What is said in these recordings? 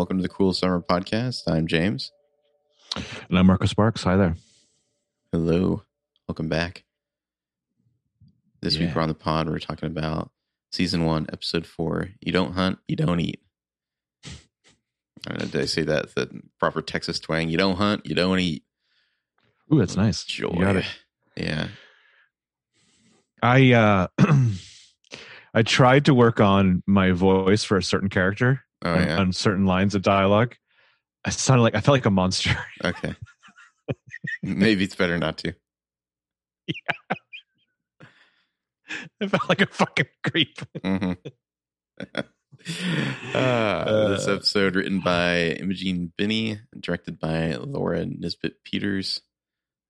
Welcome to the Cruel Summer Podcast. I'm James. And I'm Marco Sparks. Hi there. Hello. Welcome back. This week we're on the pod. We're talking about season one, episode four. You don't hunt, you don't eat. I don't know, did I say that? The proper Texas twang. You don't hunt, you don't eat. Ooh, that's nice. Joy. You got it. Yeah. I uh I tried to work on my voice for a certain character Oh on, yeah. on certain lines of dialogue. I sounded like I felt like a monster. Okay. Maybe it's better not to. I felt like a fucking creep. hmm uh, this Uh, episode written by Imogen Binnie, directed by Laura Nisbet Peters.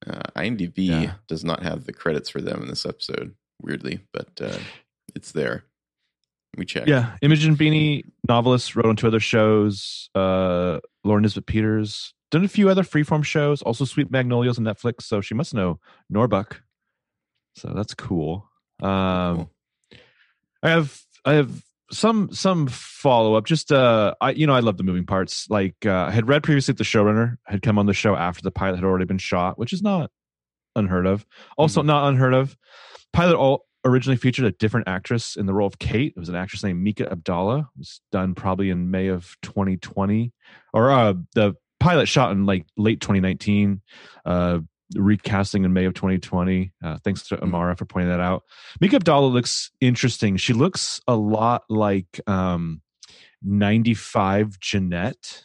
Uh, IMDb Yeah. does not have the credits for them in this episode, weirdly, but uh, it's there. We checked. Yeah, Imogen Binnie, novelist, wrote on two other shows. Uh, Lauren Nisbet Peters done a few other freeform shows, also Sweet Magnolias on Netflix. So she must know Norbuck. So that's cool. Um, Cool. I have I have some some follow up. Just uh, I you know I love the moving parts. Like uh, I had read previously that the showrunner had come on the show after the pilot had already been shot, which is not unheard of. Also not unheard of. Pilot all originally featured a different actress in the role of Kate. It was an actress named Mika Abdalla. It was done probably in May of 2020, or uh, the pilot shot in like late 2019. Uh, recasting in May of 2020. Uh, thanks to Amara for pointing that out. Mika Abdalla looks interesting. She looks a lot like um, 95 Jeanette.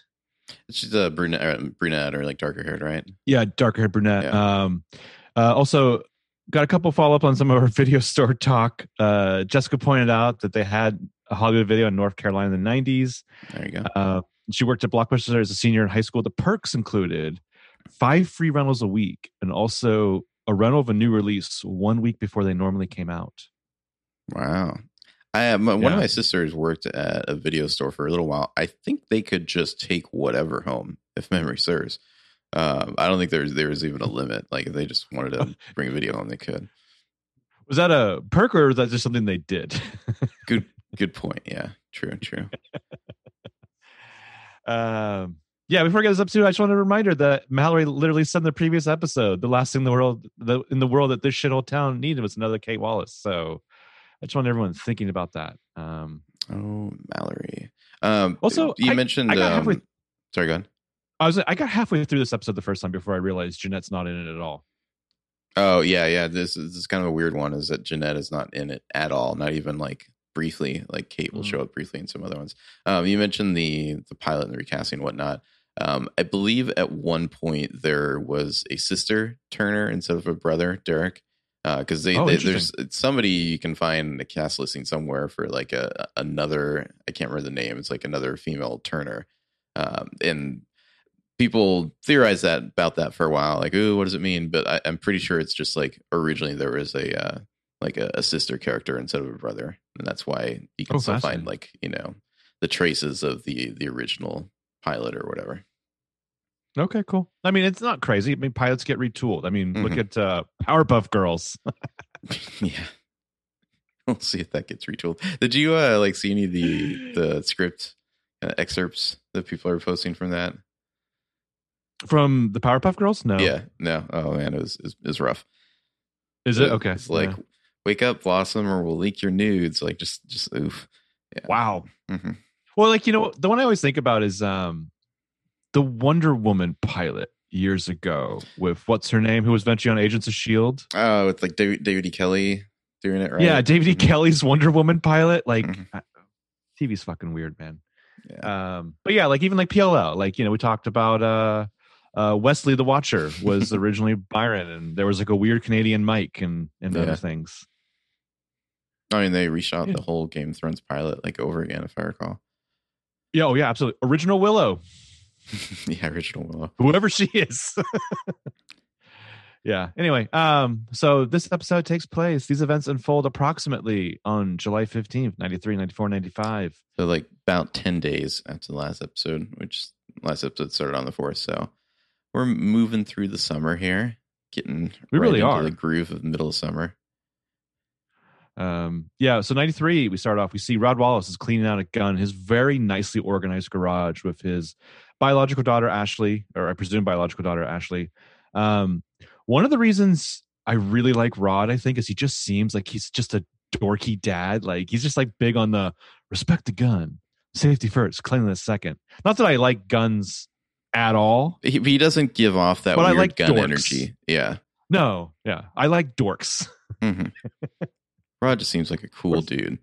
She's a brunette, uh, brunette or like darker haired, right? Yeah, darker haired brunette. Um, uh, also, got a couple follow up on some of our video store talk. Uh, Jessica pointed out that they had a Hollywood video in North Carolina in the 90s. There you go. Uh, she worked at Blockbuster as a senior in high school. The perks included five free rentals a week and also a rental of a new release one week before they normally came out. Wow. I have, my, one Yeah. of my sisters worked at a video store for a little while. I think they could just take whatever home, if memory serves. Um, I don't think there's there was even a limit. Like if they just wanted to bring a video home, they could. Was that a perk or was that just something they did? Good good point. Yeah, true, true. um, yeah, before I get this episode, I just want a reminder that Mallory literally said in the previous episode, the last thing in the world the, in the world that this shithole town needed was another Kate Wallace. So I just want everyone thinking about that. Um, Oh, Mallory. Um, Also, you I- mentioned. I got um, halfway- sorry, go ahead. I was I got halfway through this episode the first time before I realized Jeanette's not in it at all. Oh yeah, yeah. This is, this is kind of a weird one. Is that Jeanette is not in it at all? Not even like briefly. Like Kate will Mm. show up briefly in some other ones. Um, you mentioned the the pilot and the recasting and whatnot. Um, I believe at one point there was a sister Turner instead of a brother Derek. Because they, Oh, they there's somebody you can find in a cast listing somewhere for like a another I can't remember the name. It's like another female Turner, um, and people theorize that about that for a while like ooh what does it mean but I, i'm pretty sure it's just like originally there was a uh like a, a sister character instead of a brother and that's why you can Oh, still find like you know the traces of the the original pilot or whatever Okay, cool. I mean, it's not crazy. I mean, pilots get retooled. I mean, look Mhm. at uh, Powerpuff Girls. yeah we'll see if that gets retooled did you uh like see any of the the script uh, excerpts that people are posting from that From the Powerpuff Girls? No. yeah no oh man it was it was, rough Is it? Okay. it's like Yeah. wake up blossom or we'll leak your nudes like just just oof yeah. wow. hmm Well, like, you know, the one I always think about is um the Wonder Woman pilot years ago with what's her name, who was eventually on Agents of S.H.I.E.L.D. Oh, it's like David, David E. Kelley doing it right. Yeah, David E. Mhm. Kelley's Wonder Woman pilot. Like, Mhm. uh, TV's fucking weird, man. Yeah. Um, but yeah, like even like PLL, like you know, we talked about uh uh Wesley the Watcher was originally Byron, and there was like a weird Canadian Mike and and Yeah. other things. I mean, they reshot Yeah. the whole Game of Thrones pilot like over again, if I recall. Yeah, oh yeah, absolutely. Original Willow, yeah, original Willow. whoever she is. yeah. Anyway, um, so this episode takes place. These events unfold approximately on July 15th, 93, 94, 95. So like about ten days after the last episode, which last episode started on the fourth. So we're moving through the summer here, getting We really into are. the groove of middle of summer. Um, yeah, so 93, we start off, we see Rod Wallace is cleaning out a gun, his very nicely organized garage with his biological daughter, Ashley, or I presume biological daughter, Ashley. Um, one of the reasons I really like Rod, I think, is he just seems like he's just a dorky dad. Like he's just like big on the respect the gun, safety first, cleanliness second. Not that I like guns at all. He, he doesn't give off that But I like gun dorks. energy. Yeah. No, yeah, I like dorks. hmm Rod just seems like a cool Where's- dude.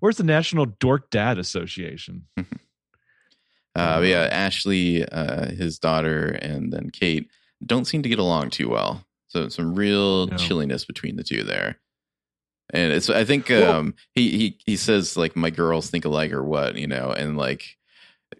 Where's the National Dork Dad Association? Uh, yeah, Ashley, uh, his daughter, and then Kate don't seem to get along too well. So some real No. chilliness between the two there. And it's I think um he he he says like my girls think alike or what, you know, and like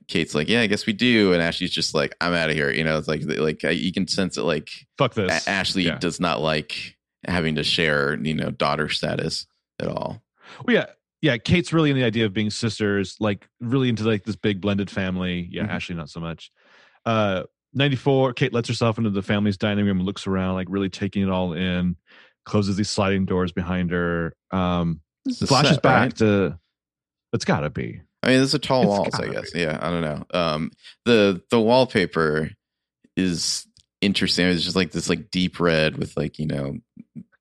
Kate's like, yeah, I guess we do, and Ashley's just like, I'm out of here, you know. It's like like you can sense it. Like Fuck this. A- Ashley Yeah. does not like having to share, you know, daughter status at all. Well, yeah, yeah. Kate's really in the idea of being sisters, like really into like this big blended family. Yeah, Mhm. Ashley not so much. Uh, ninety four. Kate lets herself into the family's dining room and looks around, like really taking it all in. Closes these sliding doors behind her. Um, flashes set, back right? to. It's got to be. I mean, those a tall It's walls, I gotta guess. Yeah, I don't know. Um, the the wallpaper is interesting. It's just like this like deep red with like you know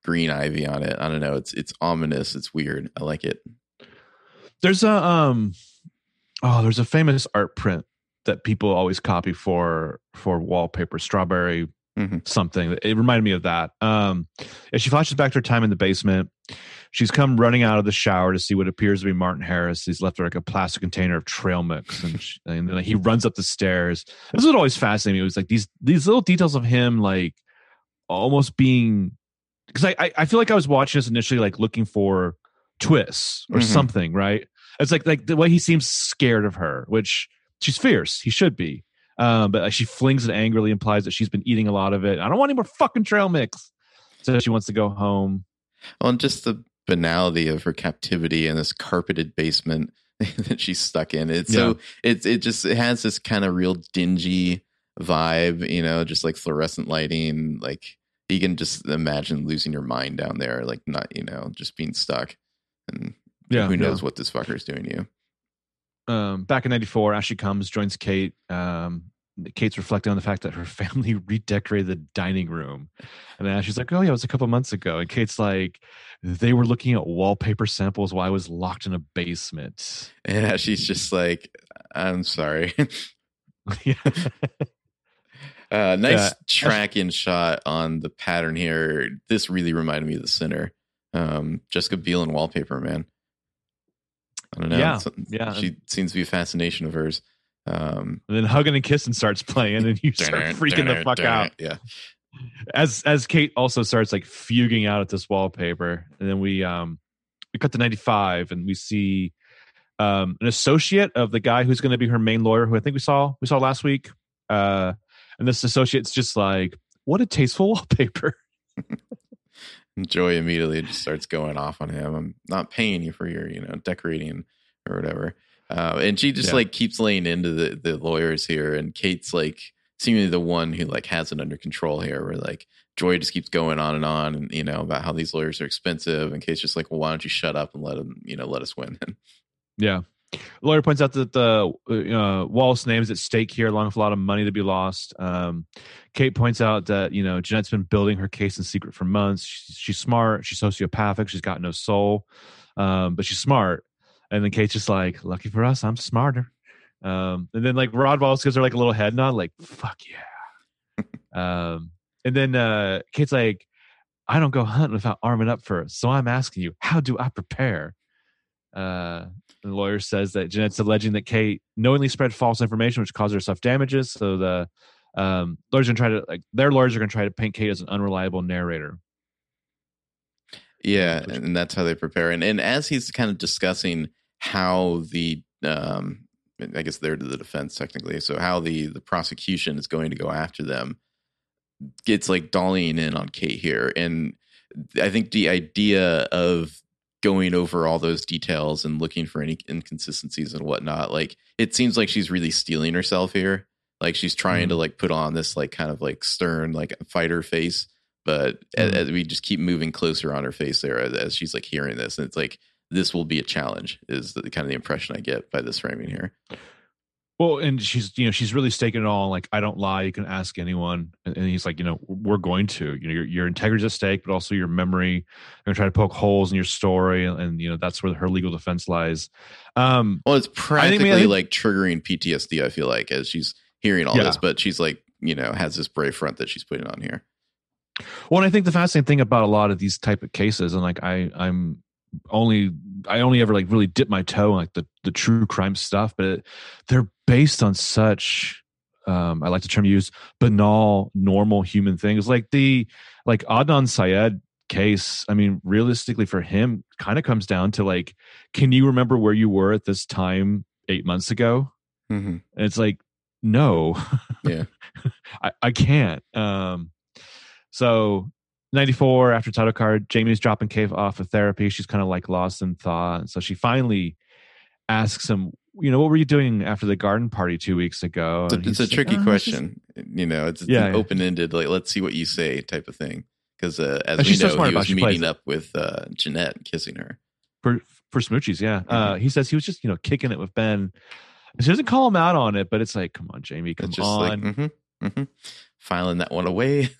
green ivy on it. I don't know. It's it's ominous. It's weird. I like it. There's a um, oh, there's a famous art print that people always copy for for wallpaper. Strawberry Mhm. something. It reminded me of that. Um, as she flashes back to her time in the basement, she's come running out of the shower to see what appears to be Martin Harris. He's left her like a plastic container of trail mix, and, she, and then he runs up the stairs. This is what always fascinated me. It was like these these little details of him, like almost being because I, I I feel like I was watching this initially, like looking for twists or Mhm. something, right? It's like like the way he seems scared of her, which she's fierce. He should be. Um, but she flings it angrily, implies that she's been eating a lot of it. I don't want any more fucking trail mix. So she wants to go home. Well, and just the banality of her captivity in this carpeted basement that she's stuck in. It's so it it just it has this kind of real dingy vibe, you know, just like fluorescent lighting. Like you can just imagine losing your mind down there, like not, you know, just being stuck. And Yeah, who yeah. knows what this fucker's doing to you. Um, back in 94 ashley comes joins kate um, kate's reflecting on the fact that her family redecorated the dining room and then ashley's like oh yeah it was a couple months ago and kate's like they were looking at wallpaper samples while i was locked in a basement Yeah, she's just like, I'm sorry. yeah. Uh, nice Yeah. track in shot on the pattern here. This really reminded me of the Sinner. Um, Jessica Biel and wallpaper, man. I don't know. Yeah, It's- yeah. She seems to be a fascination of hers. Um, and then hugging and kissing starts playing and you start freaking the fuck out Yeah. as as Kate also starts like fuging out at this wallpaper, and then we um we cut to ninety five, and we see um an associate of the guy who's going to be her main lawyer, who I think we saw we saw last week. Uh, and this associate's just like, "What a tasteful wallpaper." Joy immediately just starts going off on him. I'm not paying you for your, you know, decorating or whatever. Uh, and she just Yeah. like keeps laying into the, the lawyers here. And Kate's like seemingly the one who like has it under control here where like Joy just keeps going on and on and, you know, about how these lawyers are expensive. And Kate's just like, well, why don't you shut up and let him, you know, let us win. Yeah. Lawyer points out that the uh, Wallace name is at stake here, along with a lot of money to be lost. Um, Kate points out that you know Jeanette's been building her case in secret for months. She's, she's smart. She's sociopathic. She's got no soul, um, but she's smart. And then Kate's just like, "Lucky for us, I'm smarter." Um, and then like Rod Wallace gives her like a little head nod, like "Fuck yeah." um, and then uh, Kate's like, "I don't go hunting without arming up first, so I'm asking you, how do I prepare?" Uh, the lawyer says that Jeanette's alleging that Kate knowingly spread false information, which caused herself damages. So the um, lawyers are going to try to like their lawyers are going to try to paint Kate as an unreliable narrator. Yeah, Which- and that's how they prepare. And and as he's kind of discussing how the um I guess they're the defense technically, so how the the prosecution is going to go after them, it's like dollying in on Kate here. And I think the idea of going over all those details and looking for any inconsistencies and whatnot, like it seems like she's really steeling herself here. Like she's trying to like put on this like kind of like stern like fighter face but as, Mhm. as we just keep moving closer on her face there as, as she's like hearing this, and it's like this will be a challenge. Is the kind of the impression I get by this framing here. Well, and she's you know she's really staking it all. Like I don't lie. You can ask anyone, and, and he's like, you know, we're going to. You know, your your integrity at stake, but also your memory. I'm gonna try to poke holes in your story, and, and you know that's where her legal defense lies. Um, Well, it's practically I think- like triggering PTSD. I feel like as she's hearing all Yeah. this, but she's like you know has this brave front that she's putting on here. Well, and I think the fascinating thing about a lot of these type of cases, and like I, I'm only, I only ever like really dip my toe in like the the true crime stuff, but it, they're based on such, um, I like the term use banal, normal human things, like the like Adnan Syed case. I mean, realistically, for him, kind of comes down to like, can you remember where you were at this time eight months ago? Mm-hmm. And it's like, no. Yeah. I, I can't. Um so 94 after title card, Jamie's dropping Kate off of therapy. She's kind of like lost in thought. and So she finally asks him, you know, what were you doing after the garden party two weeks ago? It's a, And it's a like, tricky "Oh, it's just-" question. You know, it's, it's Yeah, an yeah. open ended, like let's see what you say type of thing. Because uh, as And we know, he was. She plays meeting up with uh, Jeanette kissing her. for for smoochies, yeah. Uh Mm-hmm. he says he was just, you know, kicking it with Ben. She doesn't call him out on it, but it's like, come on, Jamie, come It's just on. like hmm hmm filing that one away.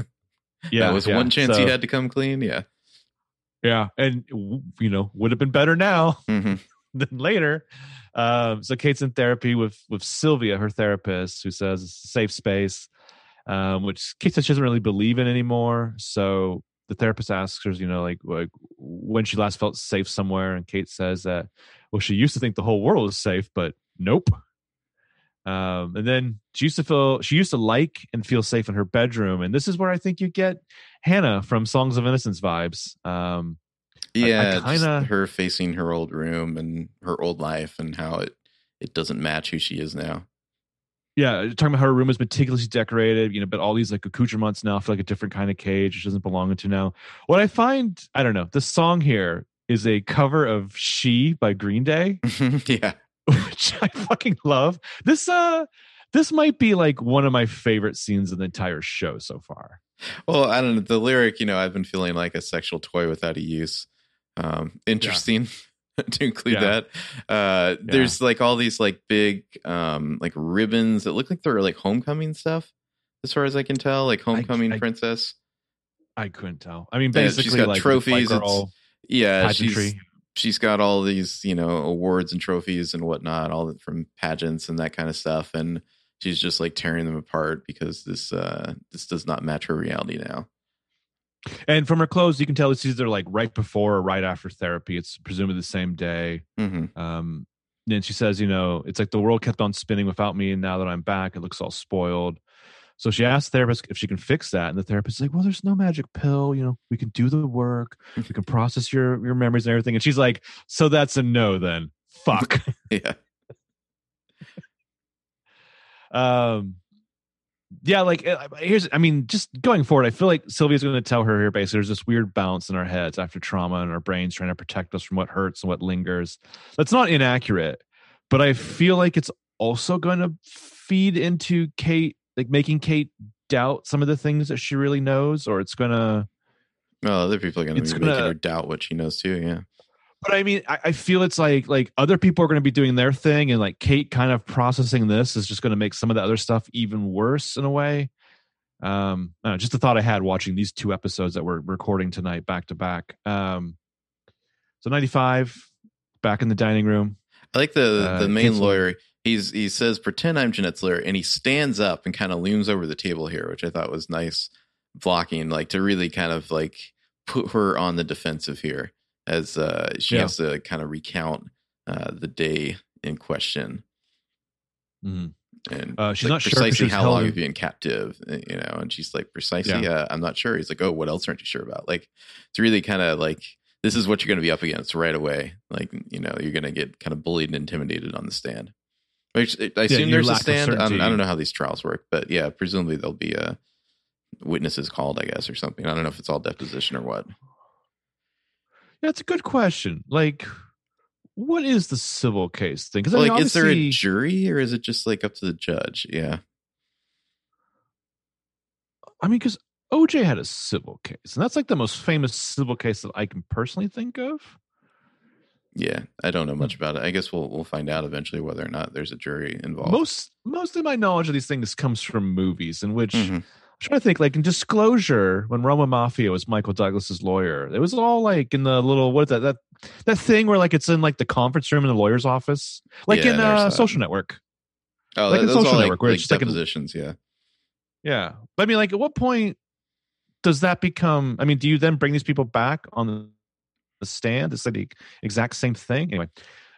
yeah, that was yeah. one chance So- you had to come clean. Yeah. Yeah. And you know, would have been better now. hmm then later um so kate's in therapy with with sylvia her therapist who says it's a safe space um which kate says she doesn't really believe in anymore so the therapist asks her you know like, like when she last felt safe somewhere and kate says that well she used to think the whole world was safe but nope um and then she used to feel she used to like and feel safe in her bedroom and this is where i think you get hannah from songs of innocence vibes um Yeah, kinda- her facing her old room and her old life and how it it doesn't match who she is now. yeah, talking about how her room is meticulously decorated, you know, but all these like accoutrements now feel like a different kind of cage, which doesn't belong into now. What I find, I don't know, the song here is a cover of She by Green Day, yeah, which I fucking love. This uh this might be like one of my favorite scenes in the entire show so far. Well, I don't know. The lyric, you know, I've been feeling like a sexual toy without a use. Um, interesting to include Yeah. that. Uh, there's like all these like big um like ribbons that look like they're like homecoming stuff, as far as I can tell, like homecoming I- princess. I couldn't tell. I mean, Yeah, she's basically got like trophies, Like Yeah, pageantry. she's she's got all these, you know, awards and trophies and whatnot, all from pageants and that kind of stuff. And she's just like tearing them apart because this uh this does not match her reality now. And from her clothes, you can tell it's either like right before or right after therapy. It's presumably the same day. hmm Um, then she says, you know, it's like the world kept on spinning without me, and now that I'm back, it looks all spoiled. So she asks the therapist if she can fix that, and the therapist is like, "Well, there's no magic pill. You know, we can do the work. We can process your your memories and everything." And she's like, "So that's a no, then. Fuck." Yeah. um, yeah, like uh, here's, I mean, just going forward, I feel like Sylvia's going to tell her here basically there's this weird bounce in our heads after trauma and our brains trying to protect us from what hurts and what lingers. That's not inaccurate, but I feel like it's also going to feed into Kate, like making Kate doubt some of the things that she really knows, or it's going to. Well, other people are going to be It's making gonna- her doubt what she knows too. Yeah. But I mean, I, I feel it's like like other people are going to be doing their thing, and like Kate kind of processing this is just going to make some of the other stuff even worse in a way. Um, know, just the thought I had watching these two episodes that we're recording tonight back to back. Um, so ninety five, back in the dining room. I like the Uh, the main lawyer. He's he says, "Pretend I'm Jeanette's lawyer," and he stands up and kind of looms over the table here, which I thought was nice blocking, like to really kind of like put her on the defensive here as uh, she Yeah. has to kind of recount uh, the day in question and Uh, she's like, not sure precisely was how long you've been captive, uh, you know. And she's like, precisely, Yeah. uh, I'm not sure. He's like, oh, what else aren't you sure about? Like, it's really kind of like this is what you're going to be up against right away. Like, you know, you're going to get kind of bullied and intimidated on the stand. I assume your there's a stand. I don't, I don't know how these trials work, but yeah, presumably there'll be uh, witnesses called, I guess, or something. I don't know if it's all deposition or what. Yeah, it's a good question. Like, what is the civil case thing? Because like, is there a jury or is it just like up to the judge? Yeah. I mean, because OJ had a civil case, and that's like the most famous civil case that I can personally think of. Yeah, I don't know Hmm. much about it. I guess we'll we'll find out eventually whether or not there's a jury involved. Most most of my knowledge of these things comes from movies, in which Mhm. I'm trying to think, like in Disclosure, when Roma Maffia was Michael Douglas's lawyer, it was all like in the little what is that that that thing where like it's in like the conference room in the lawyer's office, like Yeah, in uh. Social Network. Oh, like that, in Social like, Network, where like it's just like a- depositions. yeah. Yeah, but I mean, like, at what point does that become? I mean, do you then bring these people back on the, stand? It's like the exact same thing. Anyway,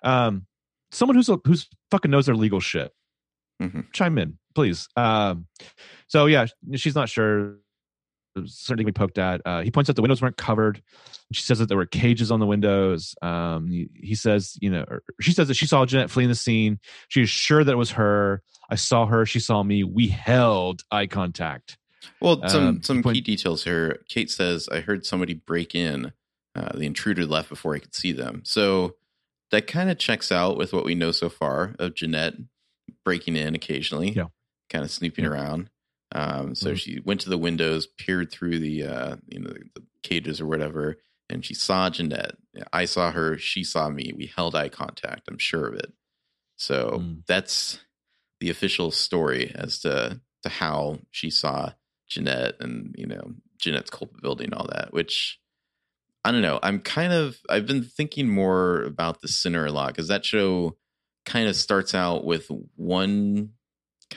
um, someone who's who's fucking knows their legal shit, Mhm. chime in, please. Um, so yeah, she's not sure. Certainly, we poked at. Uh, he points out the windows weren't covered. She says that there were cages on the windows. Um, he, he says, you know, or she says that she saw Jeanette fleeing the scene. She is sure that it was her. I saw her. She saw me. We held eye contact. Well, some Um, some point- key details here. Kate says, "I heard somebody break in. Uh, the intruder left before I could see them." So that kind of checks out with what we know so far of Jeanette breaking in occasionally, Yeah. kind of snooping Yeah. around. Um, so Mhm. she went to the windows, peered through the uh, you know the, the cages or whatever, and she saw Jeanette. I saw her. She saw me. We held eye contact. I'm sure of it. So Mm. that's the official story as to to how she saw Jeanette and you know Jeanette's culpability and all that. Which I don't know. I'm kind of I've been thinking more about the sinner a lot because that show kind of starts out with one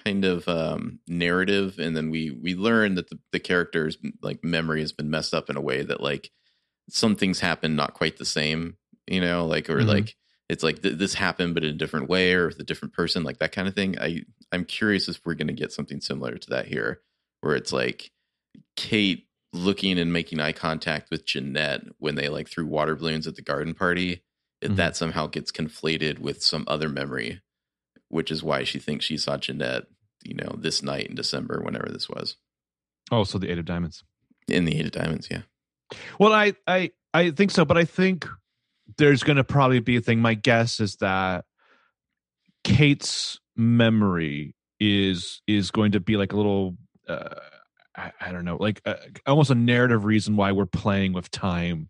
kind of um narrative and then we we learn that the, the character's like memory has been messed up in a way that like some things happen not quite the same you know like or Mhm. like it's like th- this happened but in a different way or with a different person like that kind of thing i i'm curious if we're going to get something similar to that here where it's like kate looking and making eye contact with jeanette when they like threw water balloons at the garden party Mhm. that somehow gets conflated with some other memory which is why she thinks she saw jeanette you know this night in december whenever this was Oh, so the Eight of Diamonds. in the eight of diamonds yeah Well, I I I think so, but I think there's going to probably be a thing. My guess is that Kate's memory is is going to be like a little. Uh, I, I don't know, like uh, almost a narrative reason why we're playing with time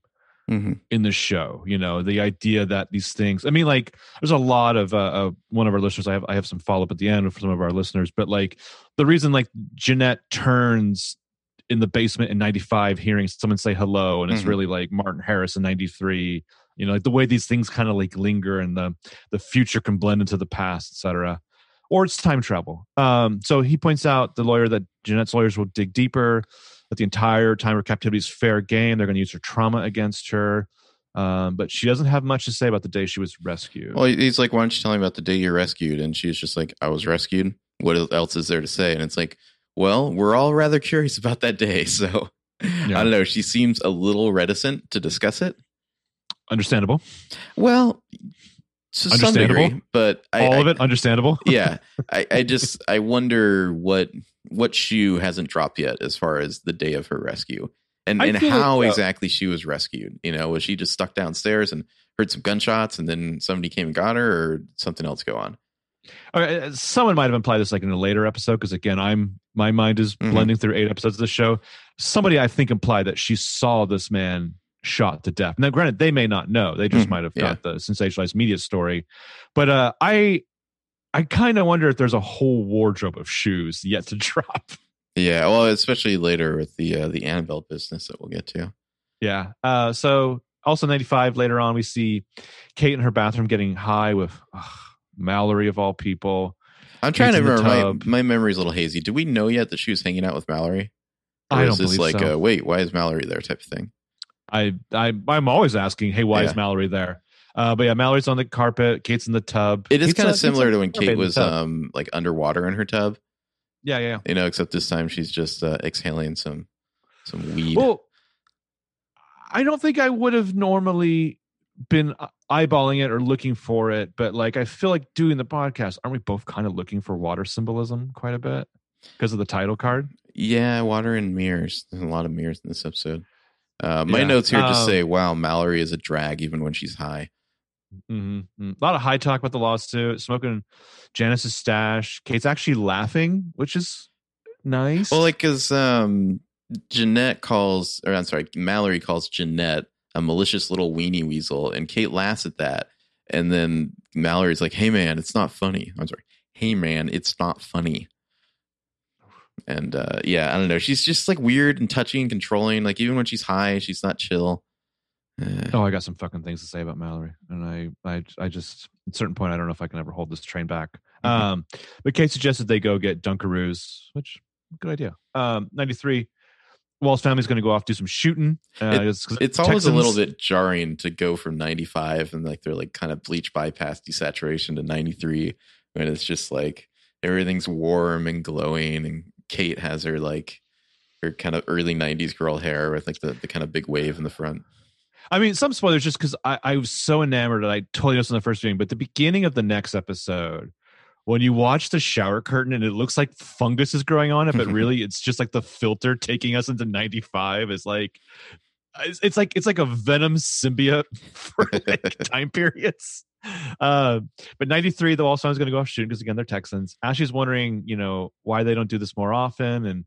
mm-hmm. in the show. You know, the idea that these things. I mean, like, there's a lot of uh, uh one of our listeners. I have I have some follow up at the end for some of our listeners, but like the reason like Jeanette turns in the basement in 95 hearing someone say hello and it's Mhm. really like martin harris in 93 you know like the way these things kind of like linger and the the future can blend into the past etc or it's time travel um so he points out the lawyer that jeanette's lawyers will dig deeper that the entire time of her captivity is fair game they're going to use her trauma against her um, but she doesn't have much to say about the day she was rescued. Well, he's like, "Why don't you tell me about the day you're rescued?" And she's just like, "I was rescued. What else is there to say?" And it's like, "Well, we're all rather curious about that day." So I don't know. She seems a little reticent to discuss it. Understandable. Well, to some Understandable. degree, but I, All I, of it understandable. yeah, I, I just I wonder what what shoe hasn't dropped yet as far as the day of her rescue and I and feel like, how uh, exactly she was rescued. You know, was she just stuck downstairs and heard some gunshots and then somebody came and got her, or something else go on? Okay, uh, someone might have implied this like in a later episode because again, I'm my mind is Mhm. blending through eight episodes of the show. Somebody I think implied that she saw this man shot to death. Now, granted, they may not know; they just Mhm, might have yeah. got the sensationalized media story. But uh, I, I kind of wonder if there's a whole wardrobe of shoes yet to drop. Yeah, well, especially later with the uh, the Annabelle business that we'll get to. Yeah. Uh, so also 95 later on, we see Kate in her bathroom getting high with ugh, Mallory of all people. I'm trying to Kate's remember. My, my memory's a little hazy. Do we know yet that she was hanging out with Mallory? Or I is don't this believe like so. a wait? Why is Mallory there? Type of thing. I, I, I'm always asking, hey, why Yeah. is Mallory there? Uh, but yeah, Mallory's on the carpet. Kate's in the tub. It is kind of similar to when Kate was um like underwater in her tub. yeah, yeah, yeah. You know, except this time she's just uh, exhaling some some weed. Well, I don't think I would have normally been uh, eyeballing it or looking for it, but like I feel like doing the podcast, aren't we both kind of looking for water symbolism quite a bit because of the title card? yeah, water and mirrors. There's a lot of mirrors in this episode. Uh, my Yeah. notes here just Um, say, "Wow, Mallory is a drag even when she's high." Mm-hmm. A lot of high talk about the lawsuit, smoking Janice's stash. Kate's actually laughing, which is nice. Well, like because um, Jeanette calls, or I'm sorry, Mallory calls Jeanette a malicious little weenie weasel, and Kate laughs at that. And then Mallory's like, "Hey man, it's not funny." I'm sorry. Hey man, it's not funny. And uh, yeah, I don't know. She's just like weird and touchy and controlling. Like even when she's high, she's not chill. Uh, Oh, I got some fucking things to say about Mallory, and I, I, I just at a certain point, I don't know if I can ever hold this train back. Mhm. Um, but Kate suggested they go get Dunkaroos, which good idea. Um, ninety three. Wallace family's going to go off do some shooting. Uh, It- it's it's always a little bit jarring to go from 95 and like they're like kind of bleach bypass desaturation to 93 when it's just like everything's warm and glowing and Kate has her like her kind of early 90s girl hair with like the, the kind of big wave in the front. I mean, some spoilers just because I, I was so enamored that I totally missed on the first viewing. But the beginning of the next episode, when you watch the shower curtain and it looks like fungus is growing on it, but really it's just like the filter taking us into '95 is like. It's, like it's like a venom symbiote for like time periods. Uh, but 93, the Wall Song's going to go off shooting because again they're Texans. Ashley's wondering, you know, why they don't do this more often, and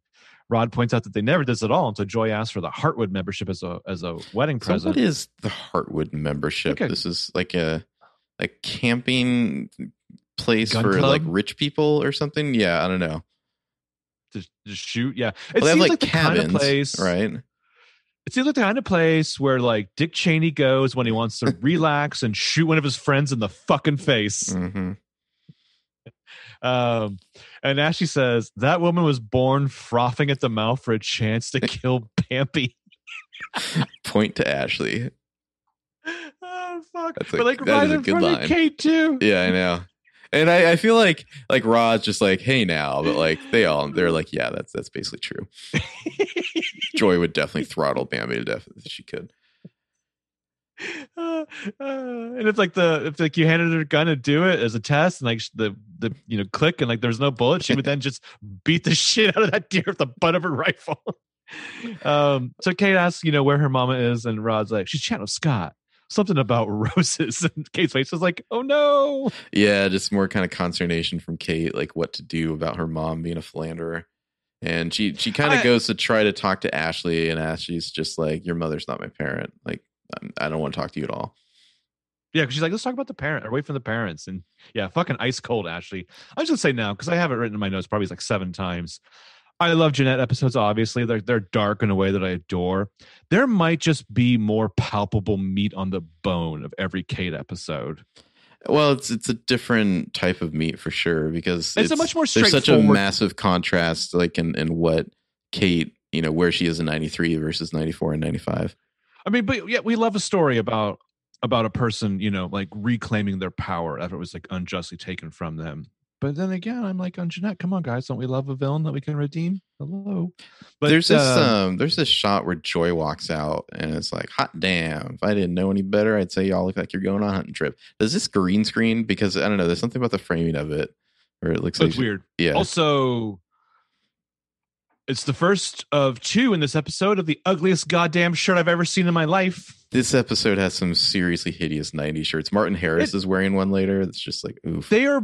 Rod points out that they never did this at all. And so Joy asks for the Heartwood membership as a as a wedding So present. what is the Heartwood membership? Okay. This is like a a camping place Gun for club? like rich people or something. Yeah, I don't know. to, to shoot. Yeah, it Well, they have seems like, like, the kind of place, right? It seems like the kind of place where like Dick Cheney goes when he wants to relax and shoot one of his friends in the fucking face. hmm Um, and Ashley says that woman was born frothing at the mouth for a chance to kill Bambi. Point to Ashley. oh fuck! That's but like that right is a in good front line. of Kate too. Yeah, I know. And I, I feel like like Rod's just like, hey now, but like they all they're like, yeah, that's that's basically true. Joy would definitely throttle Bambi to death if she could. Uh, uh, and it's like the if like you handed her a gun to do it as a test and like the the you know click and like there's no bullet. She would then just beat the shit out of that deer with the butt of her rifle. Um so kate asks you know where her mama is and rod's like she's chatting with scott. Something about roses. And kate's face is like oh no. Yeah, just more kind of consternation from Kate, like what to do about her mom being a philanderer. And she she kind of goes to try to talk to Ashley, and Ashley's just like, "Your mother's not my parent. Like, I'm, I don't want to talk to you at all." yeah because she's like let's talk about the parent or wait for the parents and yeah fucking ice cold ashley I just gonna say now because i have it written in my notes probably like seven times I love Jeanette episodes. Obviously, they're they're dark in a way that I adore. There might just be more palpable meat on the bone of every Kate episode. Well, it's it's a different type of meat for sure because It's a much more there's such a massive contrast, like in in what Kate, you know, where she is in '93 versus '94 and '95. I mean, but yeah, we love a story about about a person, you know, like reclaiming their power after it was like unjustly taken from them. But then again, I'm like on Jeanette. Come on, guys, don't we love a villain that we can redeem? Hello. But there's this uh, um there's this shot where Joy walks out and it's like, hot damn! If I didn't know any better, I'd say y'all look like you're going on a hunting trip. Does this green screen? Because I don't know. There's something about the framing of it where it looks so like it's weird. Yeah, Also, it's the first of two in this episode of the ugliest goddamn shirt I've ever seen in my life. this episode has some seriously hideous '90s shirts. Martin Harris It- is wearing one later. It's just like oof. They are.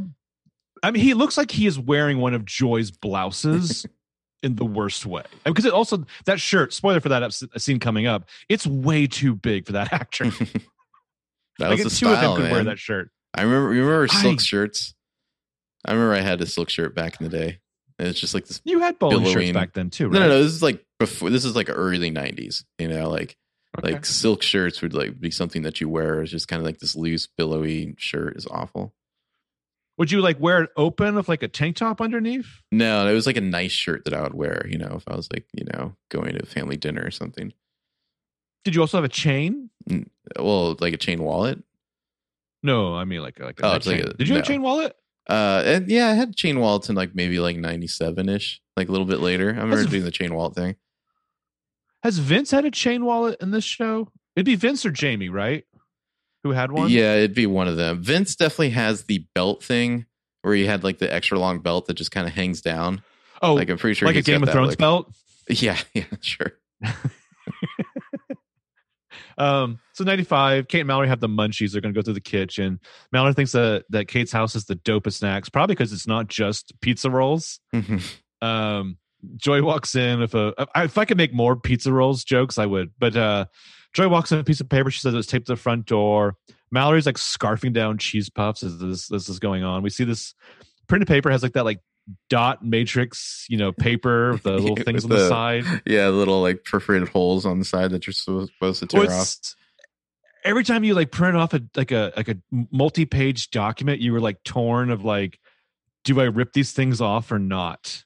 I mean, he looks like he is wearing one of Joy's blouses in the worst way. Because it also that shirt. Spoiler for that uh, scene coming up. It's way too big for that actor. that like was the two of them style, could wear that shirt. I remember. You remember silk I- shirts? I remember I had a silk shirt back in the day. And it's just like this. You had bowling Billowing. shirts back then too, right? No, no, no. This is like before. This is like early '90s. You know, like Okay. like silk shirts would like be something that you wear. It's just kind of like this loose, billowy shirt is awful. Would you like wear it open with like a tank top underneath? No, it was like a nice shirt that I would wear. You know, if I was like you know going to a family dinner or something. Did you also have a chain? Well, like a chain wallet. No, I mean like like a Oh, like a- Did you have a chain wallet? Uh, and yeah, I had chain wallets in like maybe like '97 ish, like a little bit later. I remember That's- doing the chain wallet thing. Has Vince had a chain wallet in this show? It'd be Vince or Jamie, right? Who had one? Yeah, it'd be one of them. Vince definitely has the belt thing where he had like the extra long belt that just kind of hangs down. Oh, Like I'm pretty sure like a Game of Thrones belt. Yeah, yeah, sure. Um, so 95, Kate and Mallory have the munchies. They're going to go through the kitchen. Mallory thinks that, that Kate's house is the dopest snacks, probably because it's not just pizza rolls. Um, Joy walks in with a. If I could make more pizza rolls jokes, I would. But uh Joy walks in a piece of paper. She says it's taped to the front door. Mallory's like scarfing down cheese puffs as this this is going on. We see this printed paper has like that like dot matrix, you know, paper, the little things on the, the, side. Yeah, little like perforated holes on the side that you're supposed to tear well, off. Every time you like print off a like a like a multi-page document, you were like torn of like, do I rip these things off or not?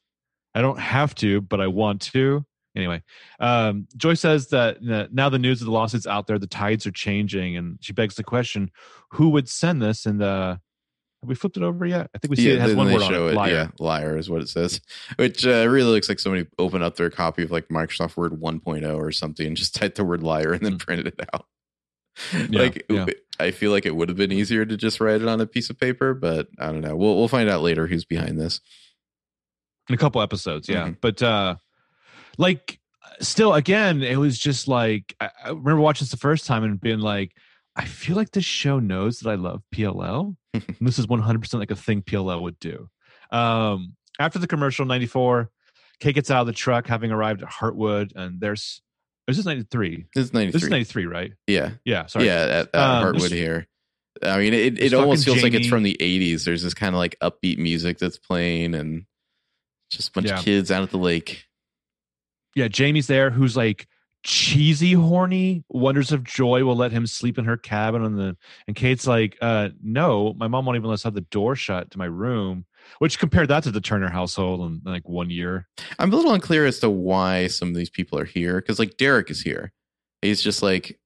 I don't have to, but I want to. Anyway, um, Joy says that uh, now the news of the lawsuit's out there, the tides are changing, and she begs the question: Who would send this? And uh, have we flipped it over yet? I think we see yeah, it has one word on it. Liar. Yeah, liar is what it says. Which uh, really looks like somebody opened up their copy of like Microsoft Word 1.0 or something and just typed the word liar and then mm. printed it out. Yeah, like yeah. I feel like it would have been easier to just write it on a piece of paper, but I don't know. We'll we'll find out later who's behind this. In a couple episodes, yeah. Mm-hmm. But uh like still again, it was just like I, I remember watching this the first time and being like, I feel like this show knows that I love PLL. this is 100% like a thing PLL would do. Um, after the commercial, 94, Kate gets out of the truck, having arrived at Heartwood, and there's is this 93? This is 93. This is 93, right? Yeah. Yeah. Sorry. Yeah. At, at um, Heartwood here. I mean, it, it almost feels Jamie. like it's from the 80s. There's this kind of like upbeat music that's playing and just a bunch yeah. of kids out at the lake. Yeah. Jamie's there who's like cheesy horny wonders if joy will let him sleep in her cabin on the and kate's like uh no my mom won't even let us have the door shut to my room which compared that to the turner household in like one year i'm a little unclear as to why some of these people are here because like derek is here he's just like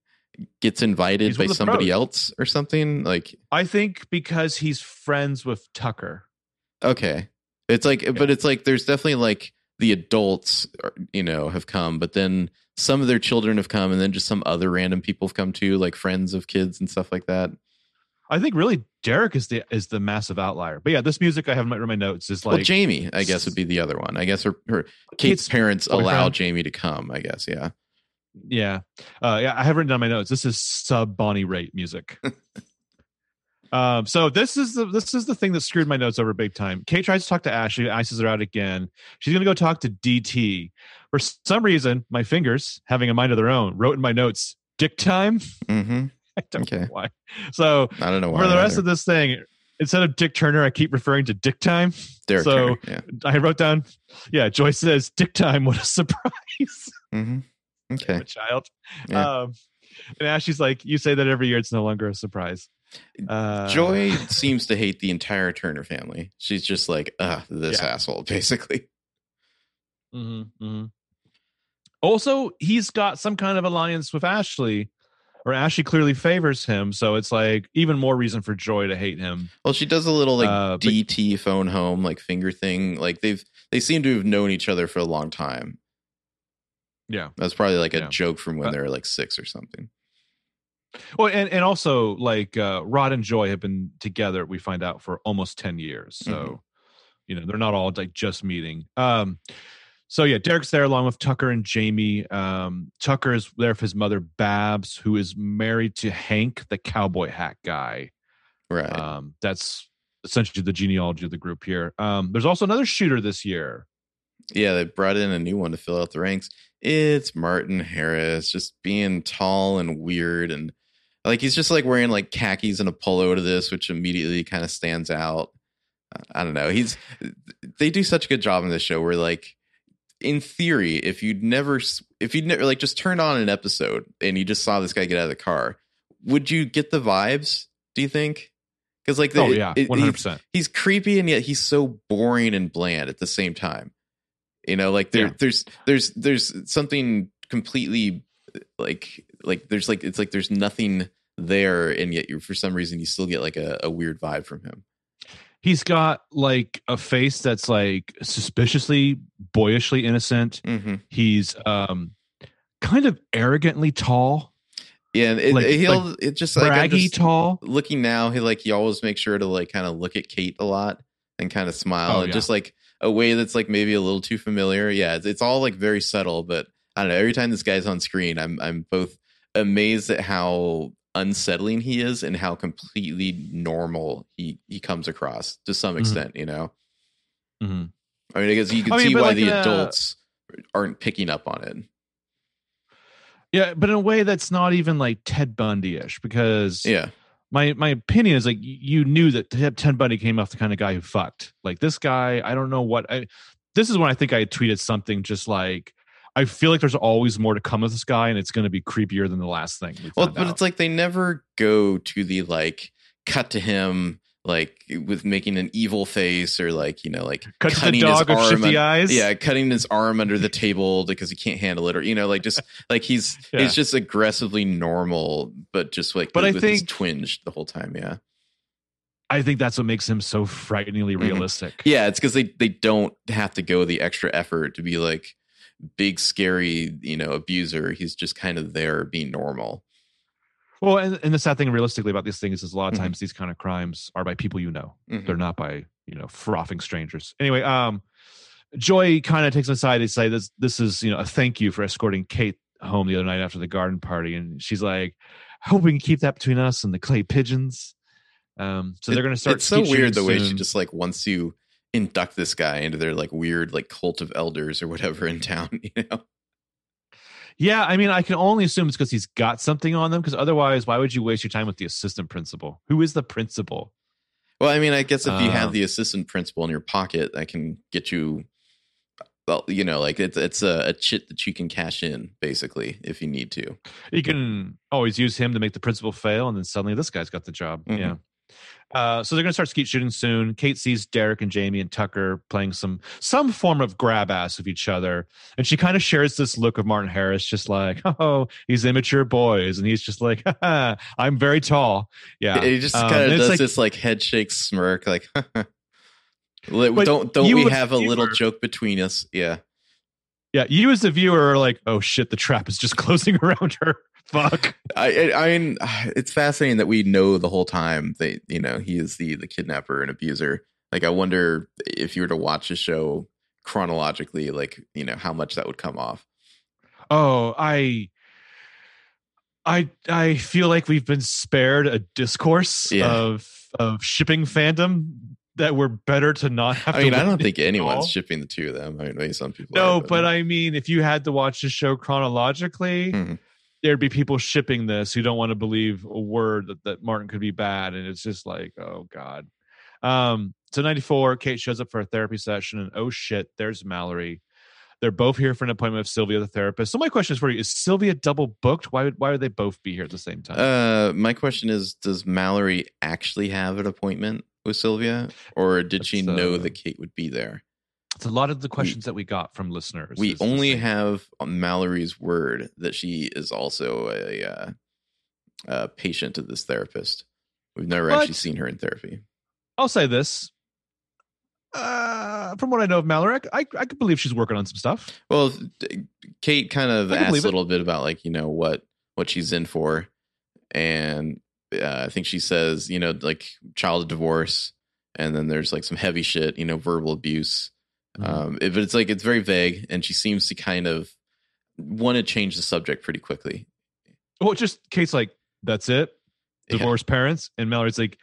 gets invited he's by somebody pros. else or something like i think because he's friends with tucker okay it's like yeah. but it's like there's definitely like the adults you know have come but then some of their children have come and then just some other random people have come too like friends of kids and stuff like that. I think really derek is the is the massive outlier. But yeah this music i have in my notes is like well, jamie i guess would be the other one. I guess her, her kate's, kate's parents boyfriend. allow jamie to come i guess yeah. Yeah. Uh yeah i have written down my notes this is sub bonnie raitt music Um, so this is the this is the thing that screwed my notes over big time. Kate tries to talk to Ashley, ices her out again. She's gonna go talk to DT. For some reason, my fingers, having a mind of their own, wrote in my notes, "Dick time." Mm-hmm. I don't okay. know why. So I don't know why. For the rest of this thing, instead of Dick Turner, I keep referring to Dick Time. Derek so Turner, yeah. I wrote down, yeah, Joyce says, Dick Time, what a surprise. Mm-hmm. Okay. a child. Yeah. Um, and Ashley's like, you say that every year, it's no longer a surprise. Uh, Joy seems to hate the entire Turner family. She's just like, uh, this yeah. asshole, basically. Mm-hmm, mm-hmm. Also, he's got some kind of alliance with Ashley, or Ashley clearly favors him. So it's like even more reason for Joy to hate him. Well, she does a little like uh, DT but, phone home like finger thing. Like they've they seem to have known each other for a long time. Yeah, that's probably like a yeah. joke from when uh, they were like six or something. Well, and, and also like uh, Rod and Joy have been together. We find out for almost ten years, so mm-hmm. you know they're not all like just meeting. Um, so yeah, Derek's there along with Tucker and Jamie. Um, Tucker is there for his mother Babs, who is married to Hank, the cowboy hat guy. Right. Um, that's essentially the genealogy of the group here. Um, there's also another shooter this year. Yeah, they brought in a new one to fill out the ranks. It's Martin Harris, just being tall and weird and like he's just like wearing like khakis and a polo to this, which immediately kind of stands out. I don't know. He's they do such a good job in this show where like in theory, if you'd never if you'd never like just turned on an episode and you just saw this guy get out of the car, would you get the vibes? Do you think? Because like, the, oh yeah, one hundred percent. He's creepy and yet he's so boring and bland at the same time. You know, like there, yeah. there's, there's, there's something completely like like there's like it's like there's nothing there and yet you for some reason you still get like a, a weird vibe from him he's got like a face that's like suspiciously boyishly innocent mm-hmm. he's um kind of arrogantly tall yeah it, like, he'll like it just like braggy just tall looking now he like he always makes sure to like kind of look at kate a lot and kind of smile oh, and yeah. just like a way that's like maybe a little too familiar yeah it's, it's all like very subtle but I don't know. Every time this guy's on screen, I'm I'm both amazed at how unsettling he is and how completely normal he he comes across to some mm-hmm. extent. Mm-hmm. You know. Mm-hmm. I mean, I guess you can I see but why like the a- adults aren't picking up on it. Yeah, but in a way that's not even like Ted Bundy-ish because Yeah, my my opinion is like you knew that Ted Ted Bundy came off the kind of guy who fucked. Like this guy, I don't know what I. This is when I think I tweeted something just like. I feel like there's always more to come with this guy, and it's going to be creepier than the last thing. we well, but out. it's like they never go to the like cut to him like with making an evil face or like you know like cut cutting dog his arm un- eyes. yeah cutting his arm under the table because he can't handle it or you know like just like he's Yeah. he's just aggressively normal but just like But I with his think- twinge the whole time yeah I think that's what makes him so frighteningly Mhm. realistic. yeah it's because they they don't have to go the extra effort to be like big scary you know abuser he's just kind of there being normal Well, and, and the sad thing realistically about these things is a lot of Mhm. times these kind of crimes are by people you know. Mhm. They're not by, you know, frothing strangers. Anyway, um Joy kind of takes him aside to say this this is, you know, a thank you for escorting Kate home the other night after the garden party. And she's like, I hope we can keep that between us and the clay pigeons. Um, so they're gonna start it's so weird the shooting way she just like wants to induct this guy into their like weird like cult of elders or whatever in town you know Yeah, I mean, I can only assume it's because he's got something on them. Because otherwise, why would you waste your time with the assistant principal? Who is the principal? Well, I mean, I guess if you have Um, the assistant principal in your pocket, that can get you. Well, you know, like it's it's a, a chit that you can cash in, basically, if you need to. You can always use him to make the principal fail, and then suddenly this guy's got the job. Mhm. Yeah. Uh, so they're gonna start skeet shooting soon. Kate sees Derek and Jamie and Tucker playing some some form of grab ass of each other, and she kind of shares this look of Martin Harris, just like, oh, he's immature boys, and he's just like, I'm very tall. Yeah, He just Um, kind of does like- this like head shake smirk, like, don't don't we have a little joke between us? Yeah. Yeah, you as the viewer are like, oh shit, the trap is just closing around her. Fuck. I, I mean, it's fascinating that we know the whole time that you know he is the the kidnapper and abuser. Like, I wonder if you were to watch the show chronologically, like you know how much that would come off. Oh, I I I feel like we've been spared a discourse Yeah. of of shipping fandom that we're better to not have I to mean, I don't think anyone's shipping the two of them. I mean, maybe some people. No, are, but I mean, if you had to watch the show chronologically, Mhm. there'd be people shipping this who don't want to believe a word that, that Martin could be bad, and it's just like, oh god. Um, so ninety four, Kate shows up for a therapy session, and oh shit, there's Mallory. They're both here for an appointment with Sylvia, the therapist. So my question is for you: Is Sylvia double booked? Why would why would they both be here at the same time? Uh, my question is: Does Mallory actually have an appointment with Sylvia, or did she know uh, that Kate would be there? it's a lot of the questions that we got from listeners. We only have Mallory's word that she is also a, uh, a patient of this therapist. We've never actually seen her in therapy. I'll say this. Uh, from what I know of Mallory, I, I, I could believe she's working on some stuff. Well, Kate kind of asked a it. little bit about like you know what what she's in for, and uh, I think she says you know like child divorce, and then there's like some heavy shit, you know, verbal abuse. Mhm. Um, it- but it's like it's very vague, and she seems to kind of want to change the subject pretty quickly. Well, just Kate's like, that's it. Yeah. Parents, and Mallory's like,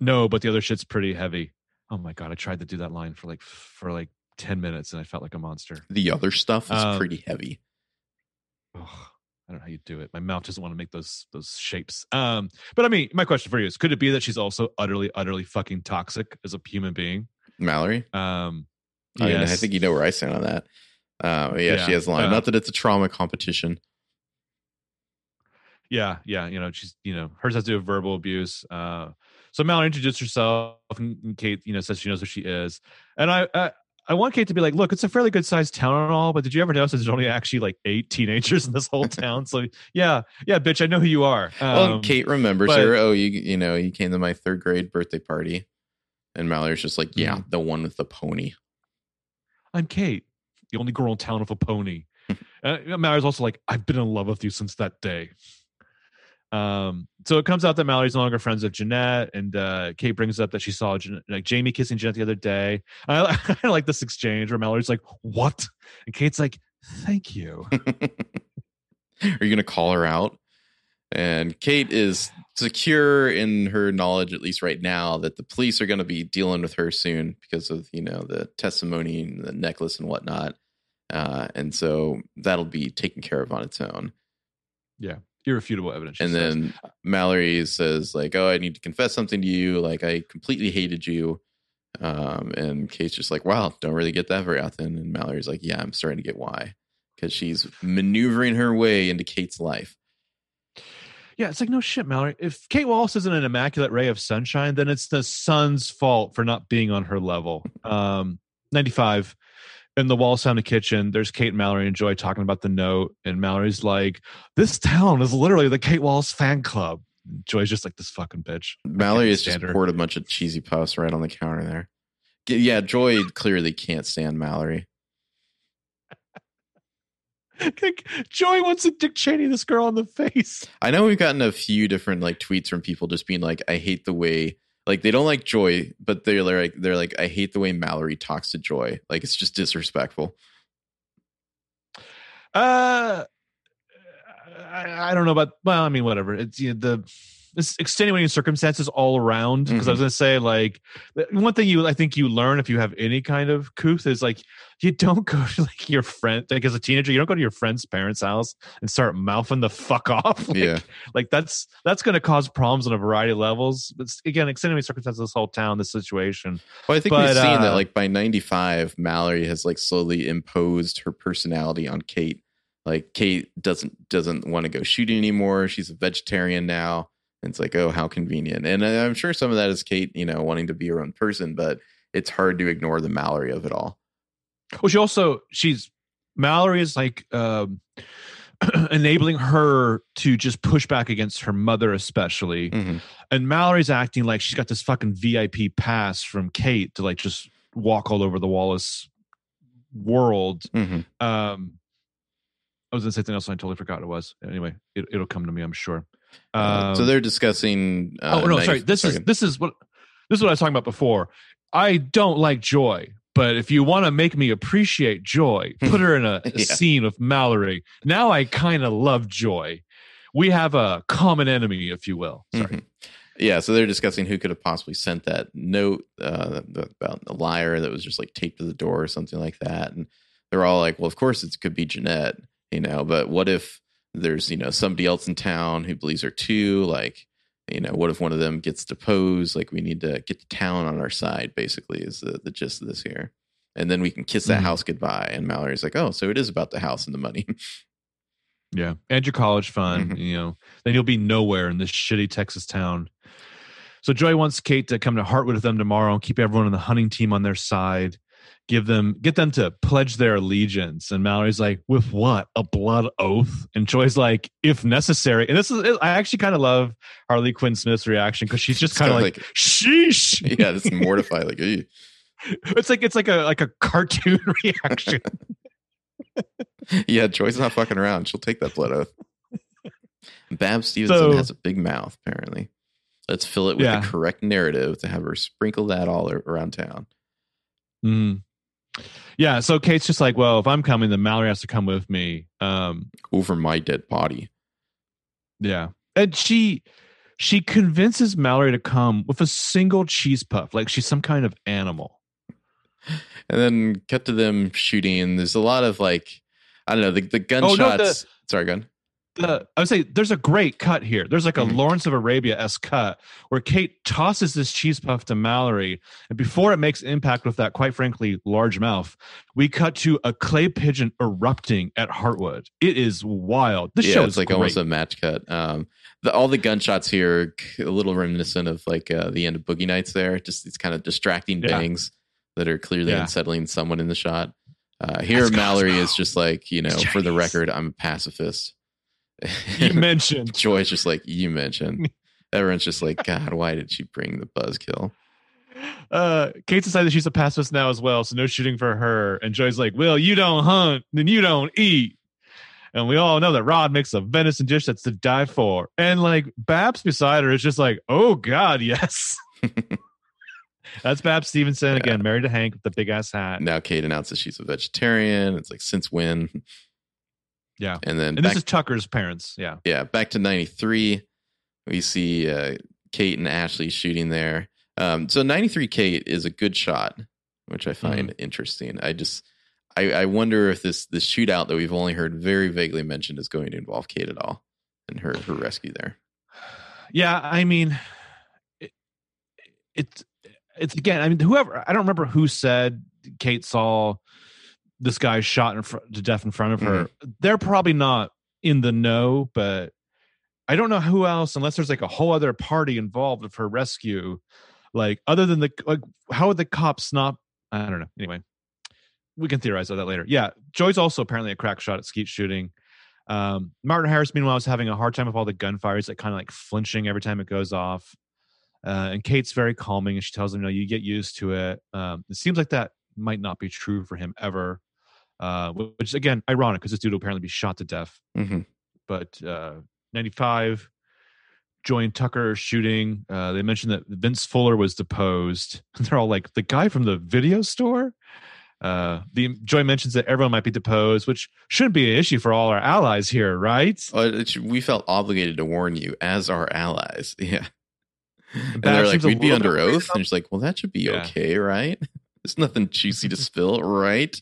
no, but the other shit's pretty heavy. Oh my god, I tried to do that line for like for like ten minutes, and I felt like a monster. The other stuff is Um, pretty heavy. Ugh, I don't know how you do it. My mouth doesn't want to make those those shapes. Um, but I mean, my question for you is: Could it be that she's also utterly, utterly fucking toxic as a human being? Mallory. Um, I mean, I think you know where I stand on that. Uh, yeah, she has a line. uh, Not that it's a trauma competition. yeah yeah you know she's you know hers has to do with verbal abuse uh so mallory introduced herself and and kate you know says she knows who she is and i i, I want kate to be like look it's a fairly good sized town and all but did you ever notice there's only actually like eight teenagers in this whole town so yeah yeah bitch i know who you are well, Um, Kate remembers but- her. Oh, you you know, you came to my third grade birthday party, and Mallory's just like, yeah, Mm-hmm. the one with the pony. i'm kate the only girl in town with a pony uh, mallory's also like i've been in love with you since that day um so it comes out that mallory's no longer friends with jeanette and uh kate brings up that she saw Jeanette, like jamie kissing jeanette the other day I, I like this exchange where mallory's like what and kate's like thank you Are you gonna call her out? And Kate is secure in her knowledge, at least right now, that the police are going to be dealing with her soon because of you know the testimony and the necklace and whatnot. Uh, and so that'll be taken care of on its own. Yeah, irrefutable evidence. And says. then Mallory says like, "Oh, I need to confess something to you. Like, I completely hated you." Um, and Kate's just like, "Wow, don't really get that very often." And Mallory's like, "Yeah, I'm starting to get why." Because she's maneuvering her way into Kate's life. Yeah, it's like no shit, Mallory. If Kate Wallace isn't an immaculate ray of sunshine, then it's the sun's fault for not being on her level. Um, 95 in the Wallace Family kitchen, there's Kate, and Mallory, and Joy talking about the note, and Mallory's like, "This town is literally the Kate Wallace fan club." Joy's just like this fucking bitch. Mallory has just her. poured a bunch of cheesy puffs right on the counter there. Yeah, Joy clearly can't stand Mallory. Joy wants to Dick Cheney this girl in the face. I know we've gotten a few different like tweets from people just being like, I hate the way like they don't like Joy, but they're like they're like, I hate the way Mallory talks to Joy. Like it's just disrespectful. Uh I, I don't know about well, I mean, whatever. It's you know, the extenuating circumstances all around. Because mm-hmm. I was gonna say, like, one thing you I think you learn if you have any kind of couth is like you don't go to like your friend like as a teenager, you don't go to your friend's parents' house and start mouthing the fuck off. Like, yeah, like that's that's gonna cause problems on a variety of levels. But again, extenuating circumstances, this whole town, this situation. Well, I think but, we've seen uh, that like by '95, Mallory has like slowly imposed her personality on Kate. Like Kate doesn't doesn't want to go shooting anymore. She's a vegetarian now it's like, oh, how convenient. And I'm sure some of that is Kate, you know, wanting to be her own person, but it's hard to ignore the Mallory of it all. Well, she also she's Mallory is like um, enabling her to just push back against her mother, especially. Mm-hmm. And Mallory's acting like she's got this fucking VIP pass from Kate to like just walk all over the Wallace world. Mm-hmm. Um, I was gonna say something else, and I totally forgot it was. Anyway, it, will come to me, I'm sure. Uh, so they're discussing. Uh, oh no, sorry. This is this is what this is what I was talking about before. I don't like Joy, but if you want to make me appreciate Joy, put her in a, a yeah. scene with Mallory. Now I kind of love Joy. We have a common enemy, if you will. Sorry. Mm-hmm. Yeah, so they're discussing who could have possibly sent that note uh, about the liar that was just like taped to the door or something like that, and they're all like, "Well, of course it could be Jeanette, you know, but what if there's you know somebody else in town who believes her too like you know what if one of them gets deposed? Like we need to get the town on our side basically is the, the gist of this here. And then we can kiss that mm-hmm. house goodbye. And mallory's like oh so it is about the house and the money. Yeah. And your college fund mm-hmm. you know then you'll be nowhere in this shitty texas town. So joy wants kate to come to hartwood with them tomorrow and keep everyone on the hunting team on their side give them get them to pledge their allegiance. And mallory's like with what? A blood oath? And joy's like if necessary. And this is i actually kind of love harley quinn smith's reaction because she's just kind of like, like, sheesh! Yeah it's mortified like Eey. it's like it's like a like a cartoon reaction. Yeah joy's not fucking around. She'll take that blood oath. Babs stevenson so, has a big mouth apparently. Let's fill it with yeah. the correct narrative to have her sprinkle that all around town. Mm. Yeah, so Kate's just like, well, if I'm coming, then Mallory has to come with me. Um, over my dead body. Yeah, and she she convinces Mallory to come with a single cheese puff, like she's some kind of animal. And then cut to them shooting. There's a lot of like, I don't know, the, the gunshots. Oh, no, the, Sorry, gun the I would say there's a great cut here. There's like a mm-hmm. Lawrence of Arabia s cut where Kate tosses this cheese puff to Mallory, and before it makes impact with that, quite frankly, large mouth, we cut to a clay pigeon erupting at Hartwood. It is wild. This yeah, show is like great. almost a match cut. Um, the, all the gunshots here a little reminiscent of like uh, the end of Boogie Nights. There, just these kind of distracting yeah. bangs that are clearly yeah. unsettling someone in the shot. Uh, here, That's Mallory is just like you know, for the record, I'm a pacifist. You mentioned Joy's just like you mentioned. Everyone's just like, God, why did she bring the buzzkill? Uh, Kate decided she's a pacifist now as well, so no shooting for her. And Joy's like, Well, you don't hunt, then you don't eat. And we all know that Rod makes a venison dish that's to die for. And like Babs beside her is just like, Oh God, yes. That's Babs Stevenson again, married to Hank with the big ass hat. Now Kate announces she's a vegetarian. It's like since when? Yeah. And then And back, this is Tucker's parents. Yeah. yeah, back to 93, we see uh, Kate and Ashley shooting there. Um, so 93 Kate is a good shot, which I find interesting. I just, I, I wonder if this this shootout that we've only heard very vaguely mentioned is going to involve Kate at all and her her rescue there. Yeah, I mean, it, it's it's again. I mean, whoever I don't remember who said Kate saw this guy shot in fr- to death in front of her. They're probably not in the know, but I don't know who else, unless there's like a whole other party involved of her rescue. Like other than the like, how would the cops not? I don't know. Anyway, we can theorize about that later. Yeah, Joy's also apparently a crack shot at skeet shooting. Um, Martin Harris, meanwhile, is having a hard time with all the gunfires, like kind of like flinching every time it goes off. Uh, and Kate's very calming, and she tells him, you know, you get used to it." Um, it seems like that might not be true for him ever, uh, which again, ironic because this dude will apparently be shot to death. hmm But uh, ninety-five, Joy and Tucker shooting. Uh, they mentioned that Vince Fuller was deposed. They're all like, "The guy from the video store." Uh, the Joy mentions that everyone might be deposed, which shouldn't be an issue for all our allies here, right? Should- we felt obligated to warn you as our allies. Yeah. And they're like, we'd be under oath. And she's like, well, that should be Yeah. okay, right? There's nothing juicy to spill, right?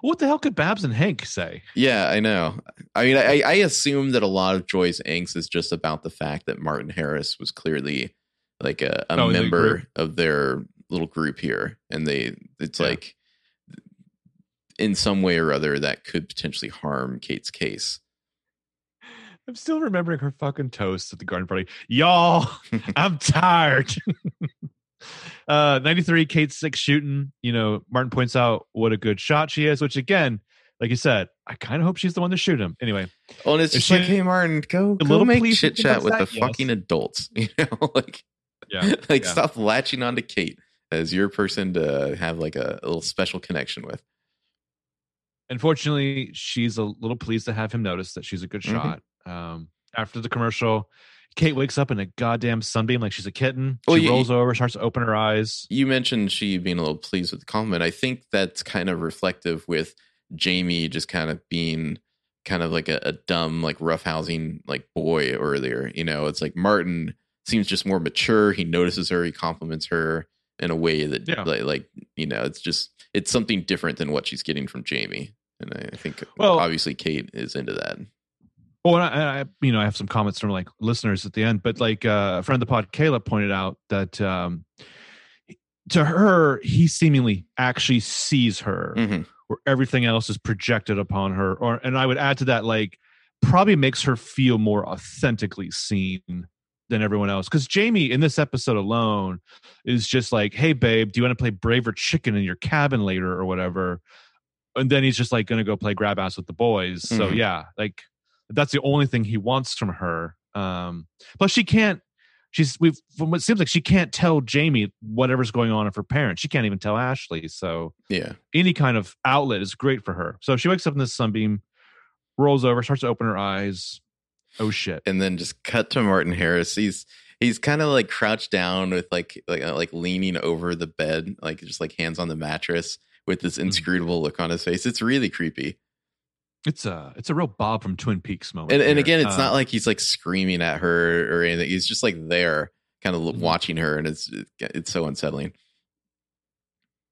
What the hell could Babs and Hank say? Yeah, I know. I mean, I, I assume that a lot of Joy's angst is just about the fact that Martin Harris was clearly like a, a Oh, the member of their little group here, and they it's Yeah. like in some way or other that could potentially harm Kate's case. I'm still remembering her fucking toast at the garden party. Y'all, I'm tired. uh 93 Kate six shooting. You know, Martin points out what a good shot she is, which again, like you said, I kind of hope she's the one to shoot him. Anyway, Well, and it's just she like, hey, Martin, go, a go little make chit chat with the? Yes. fucking adults. You know, like yeah. like yeah. stop latching on to Kate as your person to have like a, a little special connection with. Unfortunately, she's a little pleased to have him notice that she's a good Mhm. shot. Um, after the commercial, Kate wakes up in a goddamn sunbeam like she's a kitten. Well, she you- rolls over, starts to open her eyes. You mentioned she being a little pleased with the compliment. I think that's kind of reflective with Jamie just kind of being kind of like a, a dumb, like roughhousing like boy earlier. You know, it's like Martin seems just more mature. He notices her, he compliments her in a way that Yeah. like, like you know, it's just it's something different than what she's getting from Jamie. And I think Well- obviously Kate is into that. Well, and I, I, you know, I have some comments from like listeners at the end, but like uh, a friend of the pod, Kayla, pointed out that um, to her, he seemingly actually sees her, Mhm. where everything else is projected upon her. Or, and I would add to that, like, probably makes her feel more authentically seen than everyone else. Because Jamie in this episode alone is just like, "Hey, babe, do you want to play braver chicken in your cabin later or whatever?" And then he's just like going to go play grab ass with the boys. So Mhm. yeah, like that's the only thing he wants from her. Um, plus, she can't. She's we've from what seems like she can't tell Jamie whatever's going on with her parents. She can't even tell Ashley. So Yeah. any kind of outlet is great for her. So she wakes up in this sunbeam, rolls over, starts to open her eyes. Oh shit! and then just cut to Martin Harris. He's he's kind of like crouched down with like like uh, like leaning over the bed, like just like hands on the mattress with this Mhm. inscrutable look on his face. It's really creepy. It's a it's a real Bob from Twin Peaks moment. And and again, it's Uh, not like he's like screaming at her or anything. He's just like there, kind of Mhm. watching her, and it's it's so unsettling.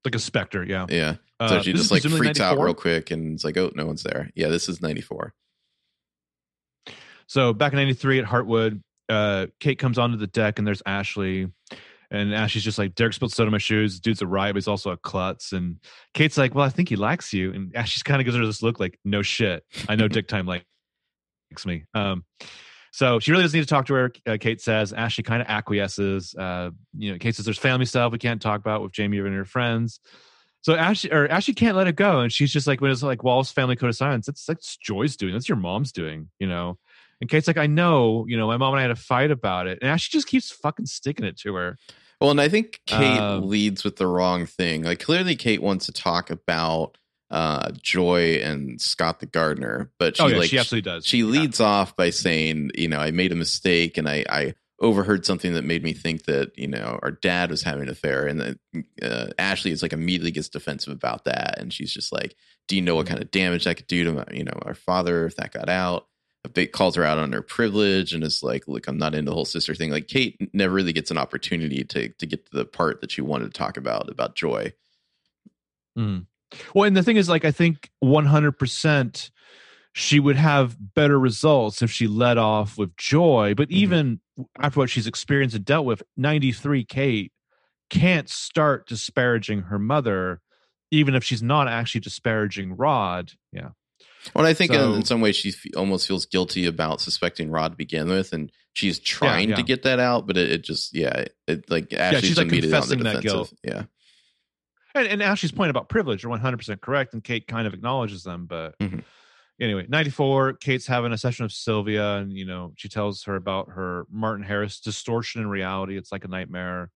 like a specter. Yeah. Yeah. Uh, So she just like freaks out real quick, and it's like, oh, no one's there. Yeah, this is ninety four. So back in '93 at Hartwood, uh, Kate comes onto the deck and there's Ashley, and Ashley's just like, "Derek spilled soda in my shoes. Dude's a riot, but he's also a klutz." And Kate's like, "Well, I think he likes you." And Ashley kind of gives her this look like, "No shit, I know Dick Time likes me." Um, so she really doesn't need to talk to her. Uh, Kate says. Ashley kind of acquiesces. Uh, you know, Kate says, "There's family stuff we can't talk about with Jamie and her friends." So Ashley or Ashley can't let it go, and she's just like, "When it's like Wallace family code of silence, that's that's Joy's doing. That's your mom's doing." You know. And Kate's like, I know, you know, my mom and I had a fight about it. And Ashley just keeps fucking sticking it to her. Well, and I think Kate Um, leads with the wrong thing. Like clearly, Kate wants to talk about uh, Joy and Scott the gardener, but she oh, yeah, like she absolutely does. she Yeah. leads off by saying, you know, I made a mistake and I, I overheard something that made me think that you know our dad was having an affair and then uh, ashley is like immediately gets defensive about that and she's just like do you know what kind of damage that could do to my, you know our father if that got out big calls her out on her privilege and is like look i'm not into the whole sister thing like kate never really gets an opportunity to to get to the part that she wanted to talk about about joy Mm. Well, and the thing is, like, I think 100% she would have better results if she led off with joy. But Mhm. even after what she's experienced and dealt with, 93 Kate can't start disparaging her mother, even if she's not actually disparaging Rod. Yeah. Well, I think So- in, in some ways she almost feels guilty about suspecting Rod to begin with, and she's trying yeah. to get that out, but it, it just yeah, it like Ashley's she's, like, immediately on the confessing that guilt. Yeah, And, and Ashley's point about privilege are 100% correct, and Kate kind of acknowledges them. But Mhm. anyway, 94, Kate's having a session of Sylvia, and, you know, she tells her about her Martin Harris distortion in reality. It's like a nightmare.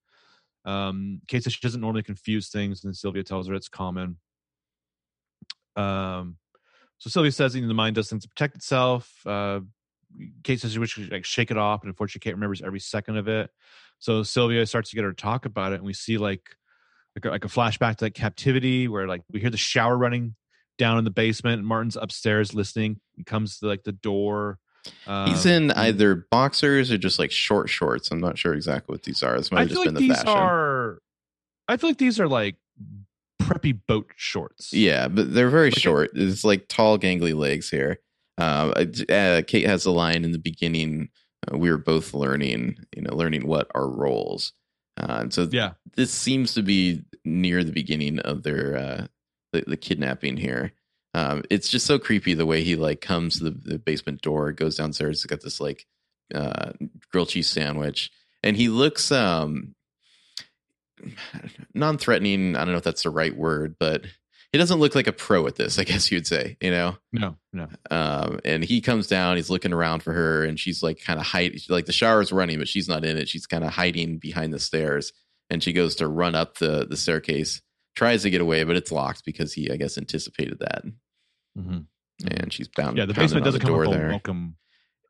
Um, Kate says she doesn't normally confuse things, and Sylvia tells her it's common. Um, so Sylvia says, you know, the mind does things to protect itself. Uh, Kate says she wishes like shake it off, and unfortunately, Kate remembers every second of it. So Sylvia starts to get her to talk about it, and we see like like a, like a flashback to like captivity, where like we hear the shower running down in the basement, and Martin's upstairs listening. He comes to like the door. he's Um, in either boxers or just like short shorts. I'm not sure exactly what these are. This might I have feel just like been the these fashion. are. I feel like these are like preppy boat shorts. Yeah, but they're very Like a- short. It's like tall, gangly legs here. Um, uh, Kate has a line in the beginning. Uh, we were both learning, you know, learning what our roles. Uh, and so yeah. this seems to be near the beginning of their uh, the, the kidnapping here. Um, it's just so creepy the way he like comes to the, the basement door, goes downstairs, he's got this like uh, grilled cheese sandwich, and he looks um non-threatening. I don't know if that's the right word, but he doesn't look like a pro at this. I guess you'd say, you know. No. No. Um, and he comes down, he's looking around for her, and she's like kind of hiding. Like the shower's running, but she's not in it. She's kind of hiding behind the stairs, and she goes to run up the the staircase, tries to get away, but it's locked because he, I guess, anticipated that, Mhm. and she's bound. Yeah. The basement doesn't the come with a there. welcome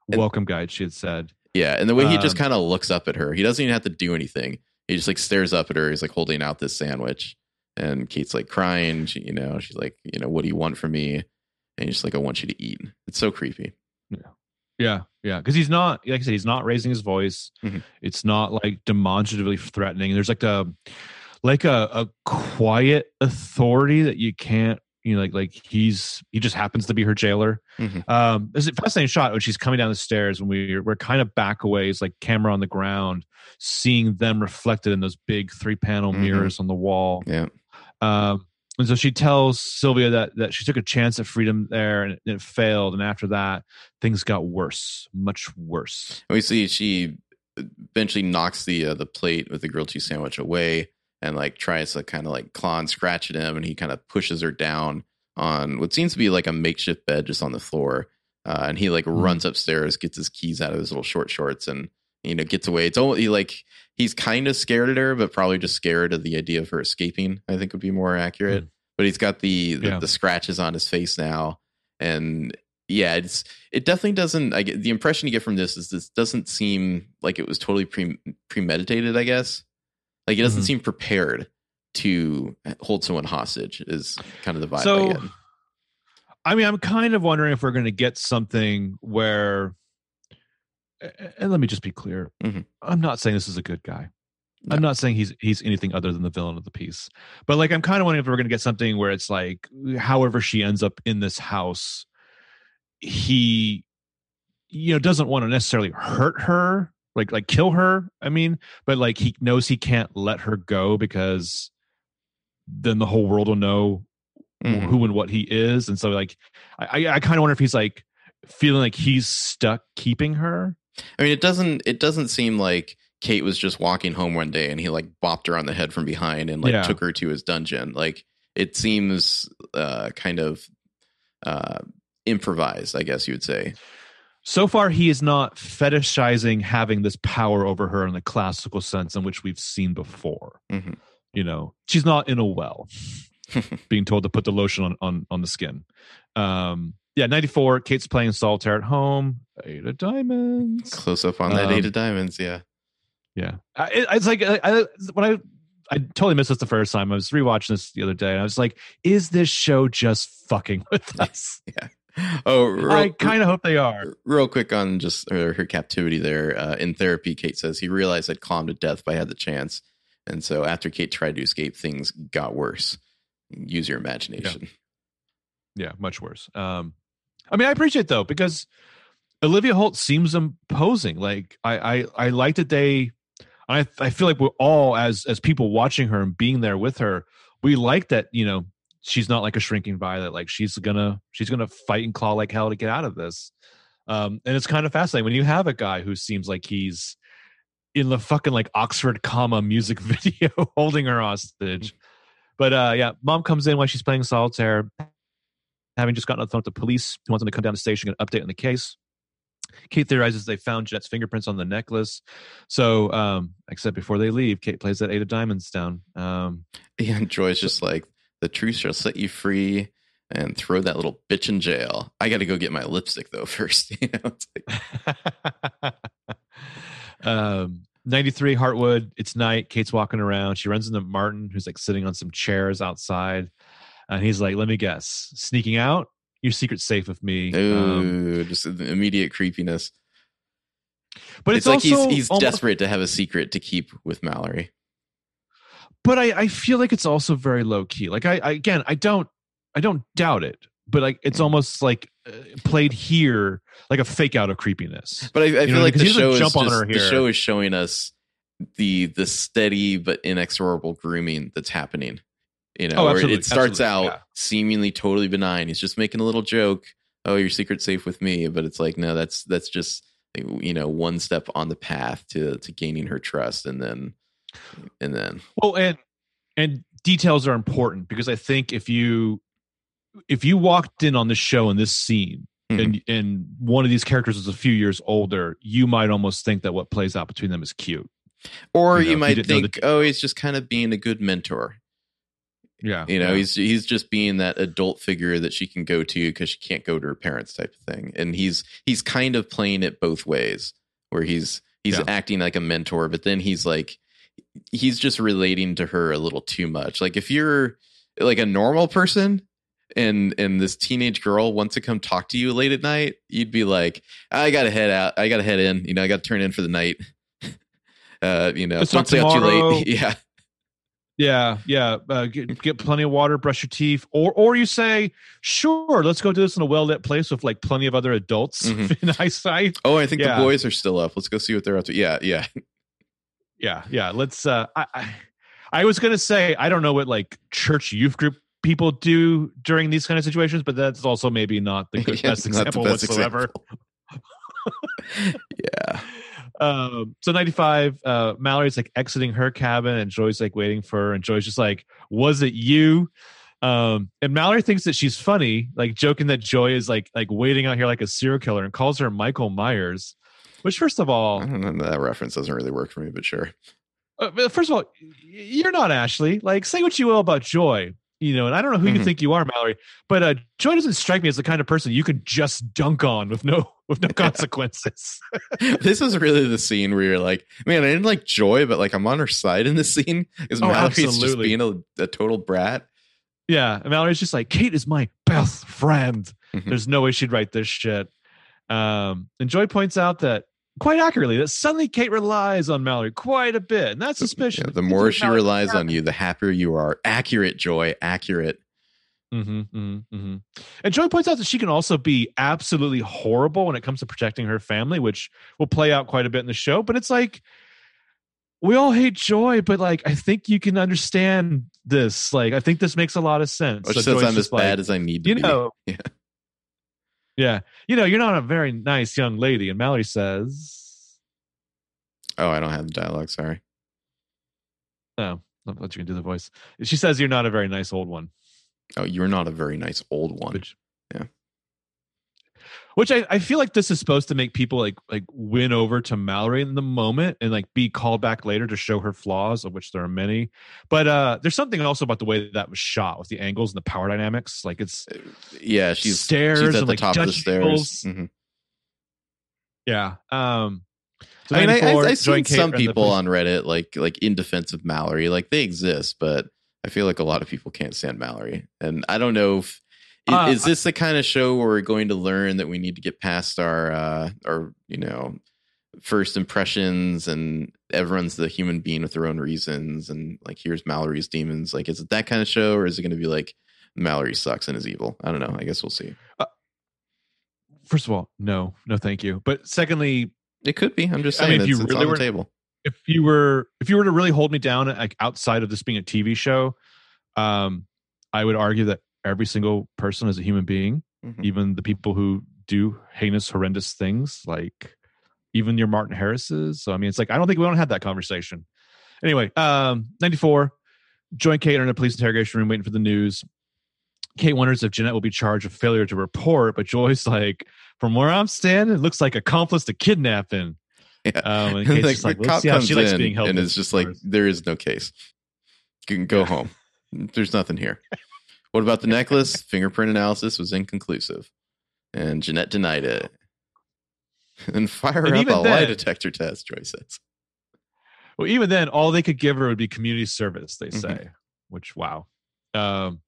And- welcome guide. She had said. Yeah, and the way he just Um, kind of looks up at her, he doesn't even have to do anything. He just like stares up at her. He's like holding out this sandwich, and Kate's like crying. She, you know, she's like, you know, what do you want from me? And he's just like, I want you to eat. It's so creepy. Yeah, yeah, yeah. because he's not like I said, he's not raising his voice. Mhm. It's not like demonstratively threatening. There's like a like a, a quiet authority that you can't you know like like he's he just happens to be her jailer. Mhm. Um, there's a fascinating shot when she's coming down the stairs when we we're kind of back away. It's like camera on the ground, seeing them reflected in those big three panel Mhm. mirrors on the wall. Yeah. Um, and so she tells Sylvia that that she took a chance at freedom there and it, it failed. And after that, things got worse, much worse. And we see she eventually knocks the uh, the plate with the grilled cheese sandwich away and like tries to kind of like claw and scratch at him, and he kind of pushes her down on what seems to be like a makeshift bed just on the floor. Uh, and he like Mhm. runs upstairs, gets his keys out of his little short shorts, and you know gets away. It's only like he's kind of scared at her, but probably just scared of the idea of her escaping. I think would be more accurate. But he's got the the, Yeah. the scratches on his face now, and yeah, it's it definitely doesn't. I get the impression you get from this is this doesn't seem like it was totally pre, premeditated. I guess like it doesn't Mhm. seem prepared to hold someone hostage. Is kind of the vibe. So, get. I mean, I'm kind of wondering if we're going to get something where, and let me just be clear, Mhm. I'm not saying this is a good guy. No. I'm not saying he's he's anything other than the villain of the piece. But like I'm kind of wondering if we're going to get something where it's like however she ends up in this house he you know doesn't want to necessarily hurt her, like like kill her, I mean, but like he knows he can't let her go because then the whole world will know Mhm. who and what he is and so like i i, I kind of wonder if he's like feeling like he's stuck keeping her I mean, it doesn't. It doesn't seem like Kate was just walking home one day and he like bopped her on the head from behind and like Yeah. took her to his dungeon. Like it seems uh, kind of uh, improvised, I guess you would say. So far he is not fetishizing having this power over her in the classical sense in which we've seen before Mhm. you know she's not in a well being told to put the lotion on on, on the skin um yeah, 94. Kate's playing solitaire at home. Eight of diamonds. Close up on that Um, eight of diamonds. Yeah. Yeah, I, it- it's like I, I when I I totally missed this the first time. I was rewatching this the other day, and I was like, "Is this show just fucking with us?" Oh, real, I kind of hope they are. real quick on just her, her captivity there. Uh, in therapy, Kate says he realized I'd calmed to death if I had the chance. And so after Kate tried to escape, things got worse. Use your imagination. Yeah, much worse. Um, I mean, I appreciate though because Olivia Holt seems imposing. Like I, I, I like that they. I, I feel like we're all as as people watching her and being there with her. We like that you know she's not like a shrinking violet. Like she's gonna she's gonna fight and claw like hell to get out of this. Um, and it's kind of fascinating when you have a guy who seems like he's in the fucking like Oxford comma music video holding her hostage. But uh yeah, mom comes in while she's playing solitaire, having just gotten on the phone with the police who wants them to come down to the station and update on the case. Kate theorizes they found Jet's fingerprints on the necklace. So, um, except before they leave, Kate plays that eight of diamonds down. Um, Yeah, and Joy's just like, the truth shall set you free and throw that little bitch in jail. I got to go get my lipstick though first. You know, it's like, um, 93 Heartwood. It's night. Kate's walking around. She runs into Martin, who's like sitting on some chairs outside. And he's like, let me guess, sneaking out? Your secret's safe with me. Um, ooh, just the immediate creepiness. but It's, it's, like he's he's almost- desperate to have a secret to keep with Mallory. But I, I feel like it's also very low key. Like I, I again, I don't, I don't doubt it, but like it's Mm. almost like uh, played here like a fake out of creepiness. But I, I You feel know, like the show is just, the show is showing us the the steady but inexorable grooming that's happening. You know, Oh, where it starts absolutely, out yeah. seemingly totally benign. He's just making a little joke. Oh, your secret's safe with me, but it's like no, that's that's just you know one step on the path to to gaining her trust, and then and then Well, and and details are important because I think if you if you walked in on this show in this scene Mhm. and and one of these characters is a few years older, you might almost think that what plays out between them is cute. or You know, you you might didn't think, oh, he's just kind of being a good mentor. Yeah, You know, yeah. he's he's just being that adult figure that she can go to because she can't go to her parents, type of thing. And he's he's kind of playing it both ways, where he's he's Yeah. acting like a mentor, but then he's like he's just relating to her a little too much. Like if you're like a normal person and and this teenage girl wants to come talk to you late at night, you'd be like, I gotta head out, I gotta head in, you know, I gotta turn in for the night. Uh, you know, stay out too late. yeah. Yeah, yeah. Uh, get, get plenty of water, brush your teeth, or or you say, sure, let's go do this in a well lit place with like plenty of other adults Mhm. in eyesight. Oh, I think Yeah. the boys are still up. Let's go see what they're up to. Yeah, yeah. Yeah, yeah. Let's. uh I, I I was gonna say I don't know what like church youth group people do during these kind of situations, but that's also maybe not the good, Yeah, best example best whatsoever. example. yeah. Um, so 95, uh, Mallory's like exiting her cabin and Joy's like waiting for her, and Joy's just like, Was it you? Um, and Mallory thinks that she's funny, like joking that Joy is like like waiting out here like a serial killer and calls her Michael Myers. Which first of all, know. That reference doesn't really work for me, but sure. uh, but first of all, you're not Ashley. Like, say what you will about Joy, you know, and I don't know who you Mhm. think you are, Mallory, but uh, Joy doesn't strike me as the kind of person you could just dunk on with no with no consequences. this is really the scene where you're like, man, I didn't like Joy, but like I'm on her side in this scene because Oh, Mallory's just being a, a total brat. yeah, and Mallory's just like, Kate is my best friend. Mhm. There's no way she'd write this shit. Um, and Joy points out that quite accurately that suddenly Kate relies on Mallory quite a bit, and that's suspicious. Yeah, the more she relies on you, the happier you are. Accurate, Joy. Accurate. Mm-hmm, mm-hmm, mm-hmm. And Joy points out that she can also be absolutely horrible when it comes to protecting her family, which will play out quite a bit in the show. But it's like we all hate Joy, but like I think you can understand this. Like I think this makes a lot of sense. Which So says Joy's I'm as like, bad as I need to you be. know. Yeah. Yeah, you know, you're not a very nice young lady. And Mallory says, Oh, I don't have the dialogue. Sorry. "Oh, I'll let you do the voice." She says, "You're not a very nice old one." Oh, you're not a very nice old one. Which, Yeah. Which I, I feel like this is supposed to make people like like win over to Mallory in the moment and like be called back later to show her flaws, of which there are many. But uh there's something also about the way that, that was shot with the angles and the power dynamics. Like it's yeah, she's stairs she's at and the like top of the stairs. Mhm. Yeah. Um so I mean, I, 94, I, I've seen Kate some are in the people on Reddit like like in defense of Mallory, like they exist, but I feel like a lot of people can't stand Mallory, and I don't know if i- Uh, is this the kind of show where we're going to learn that we need to get past our uh our you know first impressions and everyone's the human being with their own reasons and like here's Mallory's demons? Like is it that kind of show or is it going to be like Mallory sucks and is evil? I don't know. I guess we'll see. First of all, no, no, thank you. But secondly, it could be. I'm just I saying mean, if you it's really on were- the table. if you were if you were to really hold me down like outside of this being a TV show, um, I would argue that every single person is a human being, Mhm. even the people who do heinous, horrendous things, like even your Martin Harris's. So I mean, it's like I don't think we don't have that conversation. Anyway, um, ninety four. Join Kate are in a police interrogation room waiting for the news. Kate wonders if Jeanette will be charged with failure to report, but Joy's like, from where I'm standing, it looks like accomplice to kidnapping. Yeah. Um, and Kate's just like, the cop comes she likes in and it's just like there is no case. You can go Yeah. home. There's nothing here. What about the necklace? Fingerprint analysis was inconclusive, and Jeanette denied it. And fire And up a lie detector test. Joy says. Well, even then, all they could give her would be community service. They Mhm. say, which wow. Um,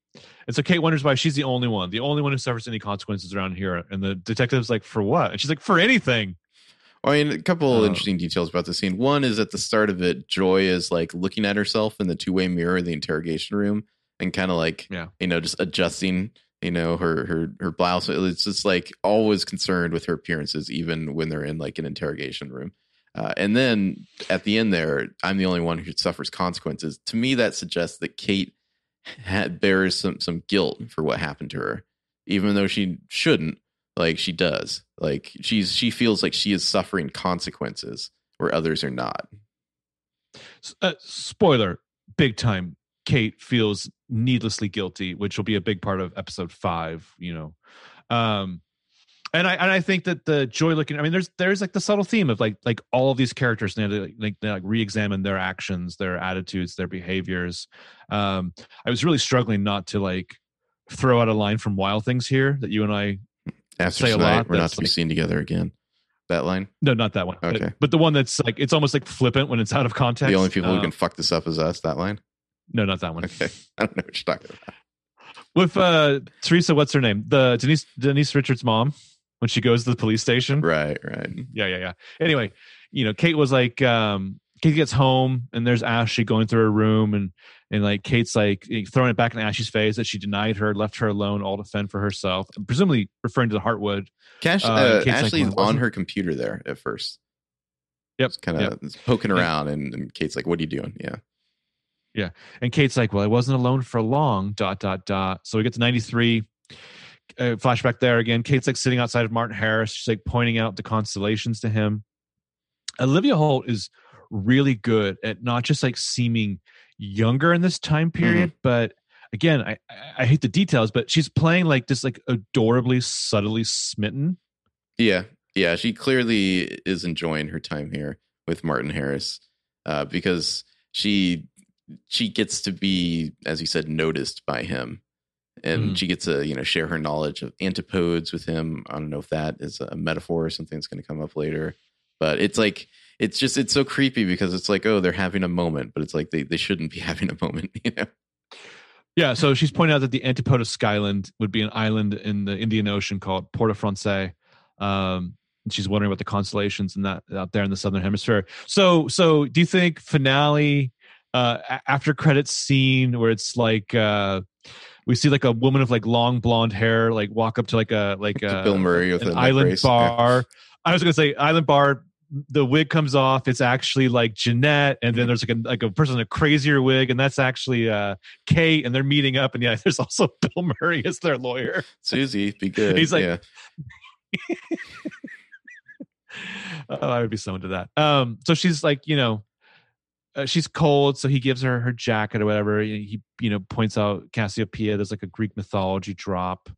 and so Kate wonders why she's the only one, the only one who suffers any consequences around here. And the detective's like, "For what?" And she's like, "For anything." I mean, a couple Uh, interesting details about the scene. One is at the start of it, Joy is like looking at herself in the two way mirror in the interrogation room and kind of like, Yeah. you know, just adjusting, you know, her her her blouse. It's just like always concerned with her appearances, even when they're in like an interrogation room. Uh, and then at the end there, I'm the only one who suffers consequences. To me, that suggests that Kate had, bears some some guilt for what happened to her, even though she shouldn't like she does like she's she feels like she is suffering consequences where others are not Uh, spoiler, big time. Kate feels needlessly guilty, which will be a big part of episode five. You know, um, and I and I think that the joy looking. I mean, there's there's like the subtle theme of like like all of these characters need to like, like, they, like re-examine their actions, their attitudes, their behaviors. Um, I was really struggling not to like throw out a line from Wild Things here that you and I. after Say a lot we're not to be seen together again that line No, not that one. but- Okay. but, the one that's like it's almost like flippant when it's out of context. the only people who Uh, can fuck this up is us that line no, not that one. okay i don't know what you're talking about with uh Theresa, what's her name? The Denise Denise Richards' mom when she goes to the police station. right right Yeah, yeah, yeah. Anyway, you know, Kate was like, um, Kate gets home and there's Ashley going through her room and and like Kate's like throwing it back in Ashley's face that she denied her, left her alone, all to fend for herself, presumably referring to the Heartwood. cash Uh, uh, Kate's like, well, on her computer there at first Yep, kind of poking around and, and kate's like what are you doing yeah And Kate's like, well, I wasn't alone for long, dot, dot, dot. So we get to 93. Uh, flashback there again. Kate's like sitting outside of Martin Harris. She's like pointing out the constellations to him. Olivia Holt is really good at not just like seeming younger in this time period, but again, I, I- I hate the details, but she's playing like this like adorably, subtly smitten. Yeah, yeah, she clearly is enjoying her time here with Martin Harris uh, because she she gets to be, as you said, noticed by him, and Mhm. she gets to you know share her knowledge of antipodes with him. I don't know if that is a metaphor or something that's going to come up later, but it's like it's just it's so creepy because it's like oh they're having a moment, but it's like they they shouldn't be having a moment, you know. Yeah, so she's pointing out that the antipode of Skylin would be an island in the Indian Ocean called Port Francais. Um, and she's wondering about the constellations and that out there in the southern hemisphere. So, so do you think finale uh, after credits scene where it's like uh, we see like a woman of like long blonde hair like walk up to like a like a Bill Murray with an island brace. Yeah. bar. I was gonna say island bar. The wig comes off. It's actually like Jeanette, and Mm-hmm. then there's like a like a person in a crazier wig, and that's actually uh Kate, and they're meeting up. And yeah, there's also Bill Murray as their lawyer. Susie, be good. He's like- yeah. oh, I would be so into that. Um, so she's like, you know, uh, she's cold, so he gives her her jacket or whatever. He, you know, points out Cassiopeia. There's like a Greek mythology drop.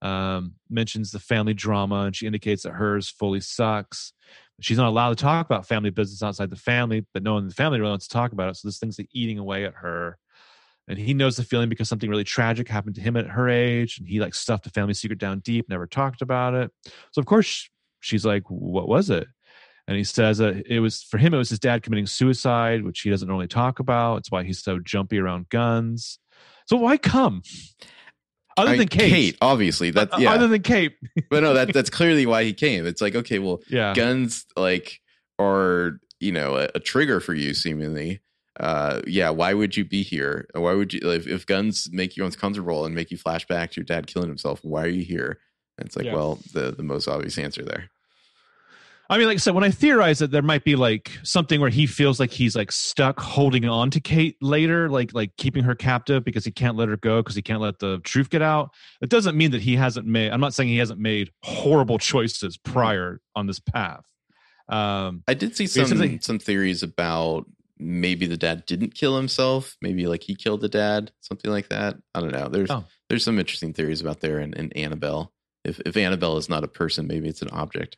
Um, mentions the family drama, and she indicates that hers fully sucks. She's not allowed to talk about family business outside the family, but no one in the family really wants to talk about it. So this thing's like eating away at her. And he knows the feeling because something really tragic happened to him at her age, and he like stuffed the family secret down deep, never talked about it. So of course she's like, "What was it?" And he says that it was for him. It was his dad committing suicide, which he doesn't normally talk about. It's why he's so jumpy around guns. So why come? Other I- than Kate, Kate, obviously. That's Uh, yeah. Other than Kate, but no, that that's clearly why he came. It's like, okay, well, yeah. guns like are you know a, a trigger for you seemingly uh yeah why would you be here why would you if, if guns make you uncomfortable and make you flashback to your dad killing himself why are you here and it's like Yeah. well the the most obvious answer there I mean, like I said, when I theorize that there might be like something where he feels like he's like stuck holding on to Kate later, like like keeping her captive because he can't let her go because he can't let the truth get out. It doesn't mean that he hasn't made. I'm not saying he hasn't made horrible choices prior on this path. Um, i did see some something- some theories about maybe the dad didn't kill himself maybe like he killed the dad something like that i don't know there's Oh. there's some interesting theories about there in, in annabelle if if annabelle is not a person maybe it's an object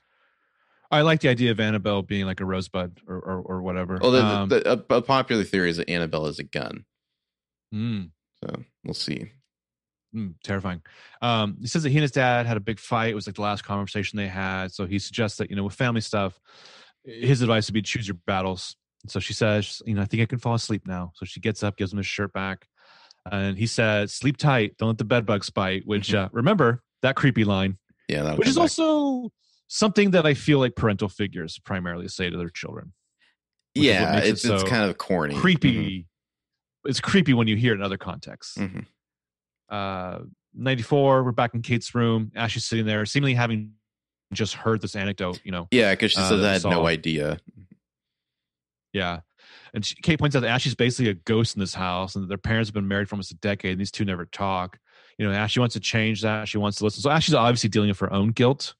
I like the idea of Annabelle being like a rosebud or or, or whatever. well the, Um, the, a, a popular theory is that annabelle is a gun mm. so we'll see Mm, terrifying. Um, he says that he and his dad had a big fight. It was like the last conversation they had. So he suggests that, you know, with family stuff, his advice would be choose your battles. So she says, you know, I think I can fall asleep now. So she gets up, gives him his shirt back. And he says, sleep tight. Don't let the bed bugs bite, which, uh, remember that creepy line, yeah which is back. also something that I feel like parental figures primarily say to their children. which is what yeah makes it it's, it's so kind of corny. Creepy. It's creepy when you hear it in other contexts. Mhm. uh 94 we're back in kate's room. Ashley's sitting there seemingly having just heard this anecdote you know yeah because she Uh, says i had no idea. Yeah. And she, kate points out that ashley's basically a ghost in this house and that their parents have been married for almost a decade and these two never talk. You know ashley wants to change that. She wants to listen. So ashley's obviously dealing with her own guilt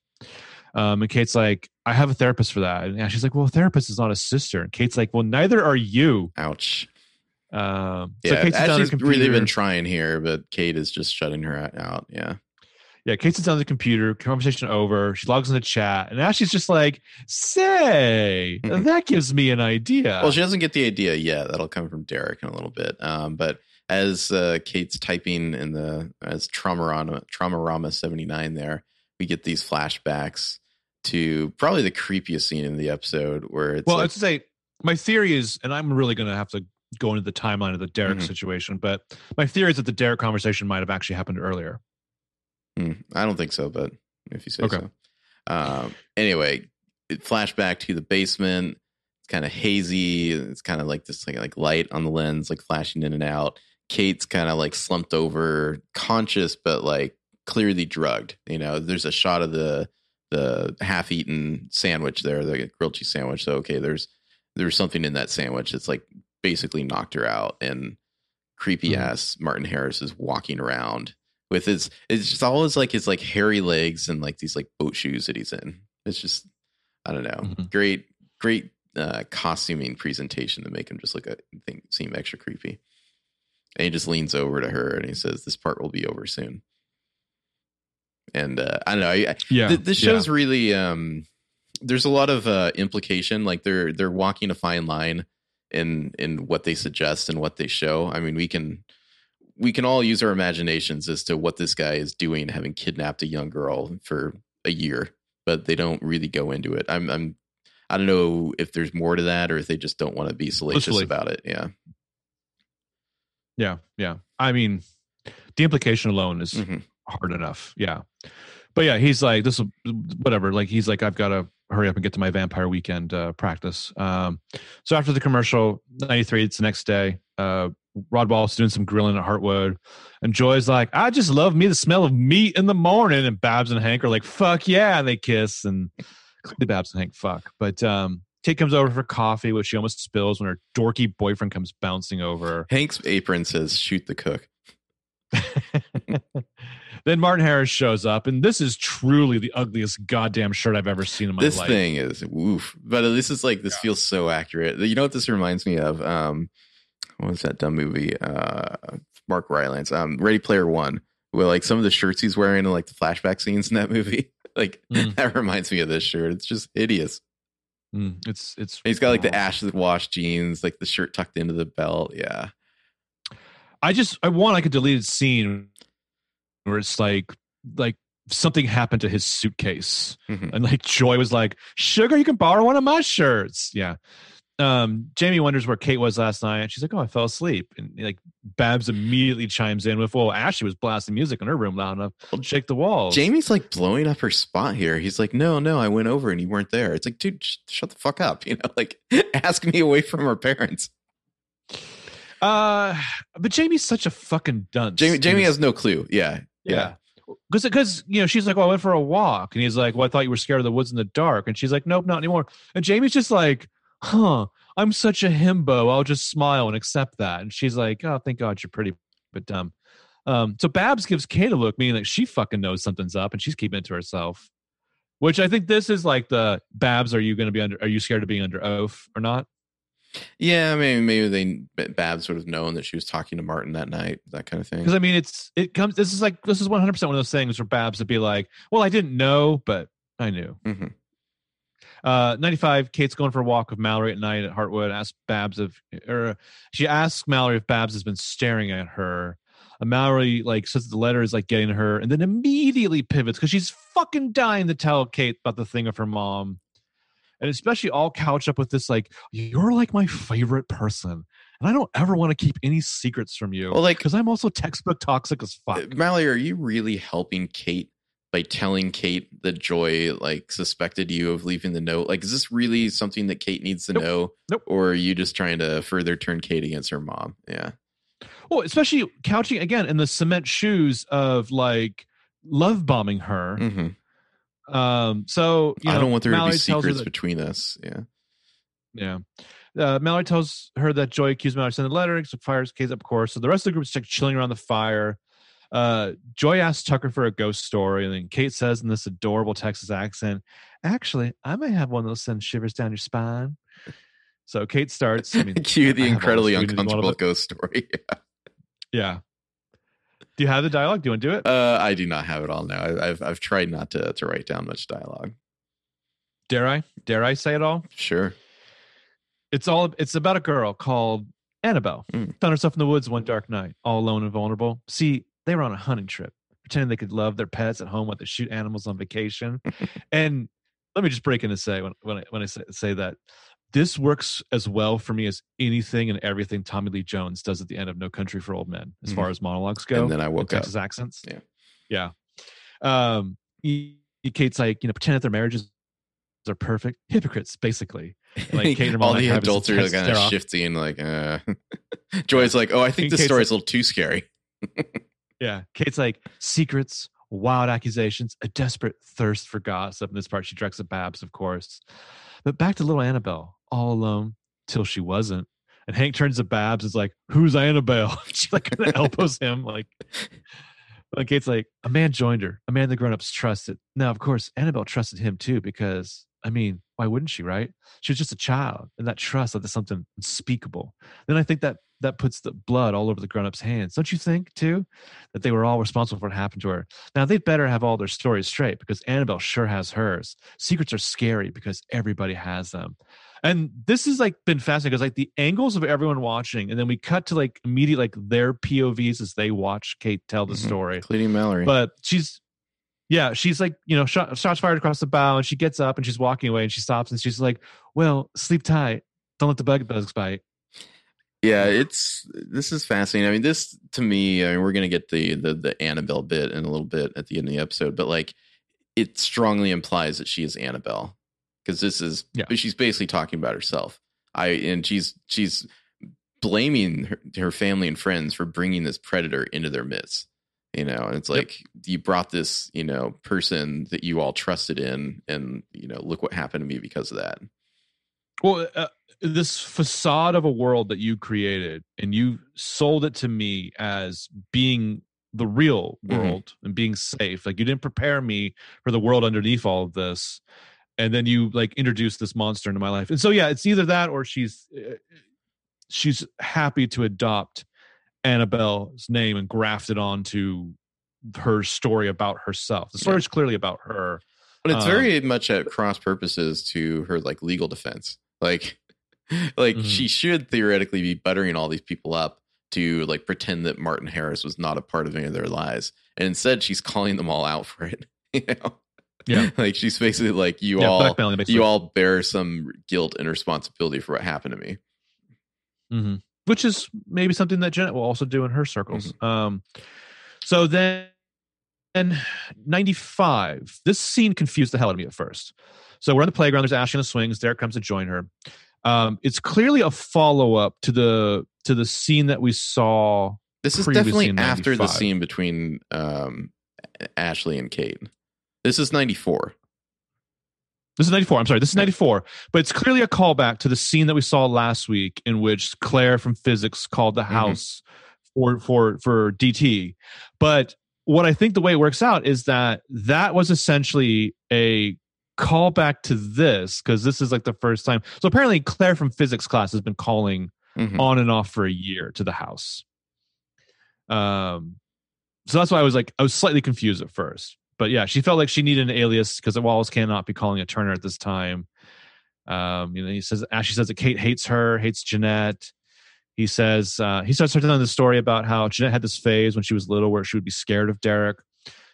um, and kate's like i have a therapist for that. And ashley's like well a therapist is not a sister. And kate's like well neither are you. Ouch. Um, so yeah Kate sits down at her ashley's really been trying here but kate is just shutting her out yeah. Yeah, Kate sits down the computer, conversation over. She logs in the chat, and Ashley's just like, say, Mhm. that gives me an idea. well she doesn't get the idea yet. That'll come from derek in a little bit. Um but as uh, kate's typing in the as traumarama traumarama 79 there we get these flashbacks to probably the creepiest scene in the episode where it's well, like, to say, my theory is, and I'm really going to have to go into the timeline of the Derek Mhm. situation, but my theory is that the Derek conversation might have actually happened earlier. Hmm, I don't think so, but if you say Okay. so. Um, anyway, flashback to the basement. It's kind of hazy. It's kind of like this like, like light on the lens, like flashing in and out. Kate's kind of like slumped over, conscious but like clearly drugged. You know, there's a shot of the the half-eaten sandwich there, the grilled cheese sandwich. So okay, there's there's something in that sandwich that's like basically knocked her out and creepy Mhm. ass Martin Harris is walking around with his it's just always like his like hairy legs and like these like boat shoes that he's in. It's just I don't know. Mhm. Great great uh costuming presentation to make him just look a think seem extra creepy. And he just leans over to her and he says, This part will be over soon. And uh I don't know, I, Yeah. Th- this show's really um there's a lot of uh implication like they're they're walking a fine line in in what they suggest and what they show i mean we can we can all use our imaginations as to what this guy is doing having kidnapped a young girl for a year but they don't really go into it i'm i'm i don't know if there's more to that or if they just don't want to be salacious Literally. about it yeah Yeah. Yeah. I mean, the implication alone is Mhm. hard enough. Yeah. But yeah, he's like, this will, whatever. Like, he's like, I've got to hurry up and get to my vampire weekend uh, practice. Um, so after the commercial, 93, it's the next day. Uh, Rod Wallace doing some grilling at Heartwood. And Joy's like, I just love me the smell of meat in the morning. And Babs and Hank are like, fuck yeah. And they kiss. And clearly Babs and Hank fuck. But um, Kate comes over for coffee, which she almost spills when her dorky boyfriend comes bouncing over. hank's apron says shoot the cook then Martin Harris shows up, and this is truly the ugliest goddamn shirt I've ever seen in my this life. This thing is woof but this is like this feels so accurate you know what this reminds me of um what was that dumb movie uh mark rylance um ready player one Well, like some of the shirts he's wearing and like the flashback scenes in that movie. like Mm. that reminds me of this shirt. It's just hideous. Mm, it's it's. He's got like the oh. acid wash jeans, like the shirt tucked into the belt. Yeah. I just I want like a deleted scene where it's like like something happened to his suitcase Mhm. and like Joy was like, "Sugar, you can borrow one of my shirts." Yeah. Um, Jamie wonders where Kate was last night, and she's like, "Oh, I fell asleep." And like Babs immediately chimes in with, "Well, Ashley was blasting music in her room loud enough to shake the walls." Jamie's like blowing up her spot here. He's like, no, no, I went over and you weren't there. It's like, dude, sh- shut the fuck up. You know, like ask me away from her parents. Uh, but Jamie's such a fucking dunce. Jamie, Jamie has no clue. Yeah. Yeah. Because, because you know, she's like, "Well, I went for a walk," and he's like, "Well, I thought you were scared of the woods in the dark," and she's like, "Nope, not anymore." And Jamie's just like, "Huh, I'm such a himbo. I'll just smile and accept that." And she's like, "Oh, thank God you're pretty, but dumb." Um, so Babs gives Kate a look, meaning that she fucking knows something's up, and she's keeping it to herself. Which I think this is like the Babs. Are you going to be under? Are you scared of being under oath or not? Yeah. Maybe, maybe they, Babs would have known that she was talking to Martin that night, that kind of thing. Because I mean, it's it comes. This is like this is 100 percent one of those things where Babs would be like, "Well, I didn't know, but I knew." Mhm. Uh, 95, Kate's going for a walk with Mallory at night at Hartwood. Asks Babs if, or she asks Mallory if Babs has been staring at her. And Mallory like says the letter is like getting her, and then immediately pivots because she's fucking dying to tell Kate about the thing of her mom, and especially all couched up with this like, "You're like my favorite person, and I don't ever want to keep any secrets from you." Well, like, because I'm also textbook toxic as fuck. Mallory, are you really helping Kate by telling Kate that Joy like suspected you of leaving the note? Like, is this really something that Kate needs to Nope. know? Nope. Or are you just trying to further turn Kate against her mom? Yeah. Well, especially couching again in the cement shoes of like love bombing her. hmm Um, so you I know, don't want there Mallory to be secrets that- between us. Yeah. Yeah. Uh, Mallory tells her that Joy accused Mallory of sending the letter. So fires case up, of course. So the rest of the group is like chilling around the fire. Uh, Joy asks Tucker for a ghost story, and then Kate says in this adorable Texas accent, "Actually, I may have one that'll send shivers down your spine." So Kate starts. I mean, Cue the I incredibly this food in one of uncomfortable ghost story. yeah. yeah. Do you have the dialogue? Do you want to do it? uh, I do not have it all now. I, I've I've tried not to to write down much dialogue. Dare I? Dare I say it all? Sure. It's all. It's about a girl called Annabelle. Mm. Found herself in the woods one dark night, all alone and vulnerable. See, they were on a hunting trip, pretending they could love their pets at home while they shoot animals on vacation. and let me just break in and say when when I, when I say, say that this works as well for me as anything and everything Tommy Lee Jones does at the end of No Country for Old Men, as Mhm. far as monologues go. And then I woke up. Texas accents. Yeah. yeah. Um, he- he- Kate's like, you know, pretend that their marriages are perfect, hypocrites, basically. Like Kate and all like the adults are kind of shifty and Like, uh, Joy's like, oh, I think And this Kate's story's a little too scary. Yeah. Kate's like, secrets, wild accusations, a desperate thirst for gossip. In this part, she directs at Babs, of course. But back to little Annabelle, all alone till she wasn't. And Hank turns to Babs, is like, Who's Annabelle? she like kinda elbows him, like and Kate's like, a man joined her, a man the grown-ups trusted. Now, of course, Annabelle trusted him too, because I mean, why wouldn't she, right? She was just a child, and that trust led to something unspeakable. Then I think that that puts the blood all over the grown-ups' hands. Don't you think, too? That they were all responsible for what happened to her. Now they'd better have all their stories straight because Annabelle sure has hers. Secrets are scary because everybody has them. And this has like been fascinating because like the angles of everyone watching, and then we cut to like immediate like their POVs as they watch Kate tell the Mhm. story Including Mallory. but she's yeah she's like you know shot, shots fired across the bow and she gets up and she's walking away and she stops and she's like well sleep tight don't let the bug bugs bite yeah, it's this is fascinating. I mean, this to me, I mean, we're gonna get the the the Annabelle bit in a little bit at the end of the episode, but like, it strongly implies that she is Annabelle because this is Yeah. she's basically talking about herself. I and she's she's blaming her, her family and friends for bringing this predator into their midst. You know, and it's Yep. like you brought this, you know, person that you all trusted in, and you know, look what happened to me because of that. well uh, this facade of a world that you created and you sold it to me as being the real Mhm. world and being safe like you didn't prepare me for the world underneath all of this and then you like introduce this monster into my life and so yeah it's either that or she's uh, she's happy to adopt annabelle's name and graft it onto her story about herself. The story Yeah. is clearly about her. But it's Um, very much at cross purposes to her like legal defense. Like like Mhm. she should theoretically be buttering all these people up to like pretend that Martin Harris was not a part of any of their lies. And instead she's calling them all out for it. You know? Yeah. like she's basically like you Yeah, all you all bear some guilt and responsibility for what happened to me. hmm Which is maybe something that Janet will also do in her circles. Mm-hmm. Um, so then, and 95, this scene confused the hell out of me at first. So we're on the playground. There's Ashley on the swings. Derek comes to join her. Um, it's clearly a follow up to the to the scene that we saw. This is definitely after the scene between um Ashley and Kate. This is 94. This is 94. I'm sorry. This is 94. But it's clearly a callback to the scene that we saw last week in which Claire from physics called the house for for for DT. But what I think the way it works out is that that was essentially a callback to this because this is like the first time. So apparently Claire from physics class has been calling Mhm. on and off for a year to the house. Um, so that's why I was like, I was slightly confused at first. But yeah, she felt like she needed an alias because Wallace cannot be calling it Turner at this time. Um, you know, he says Ashley says that Kate hates her, hates Jeanette. He says uh, he starts telling the story about how Jeanette had this phase when she was little where she would be scared of Derek.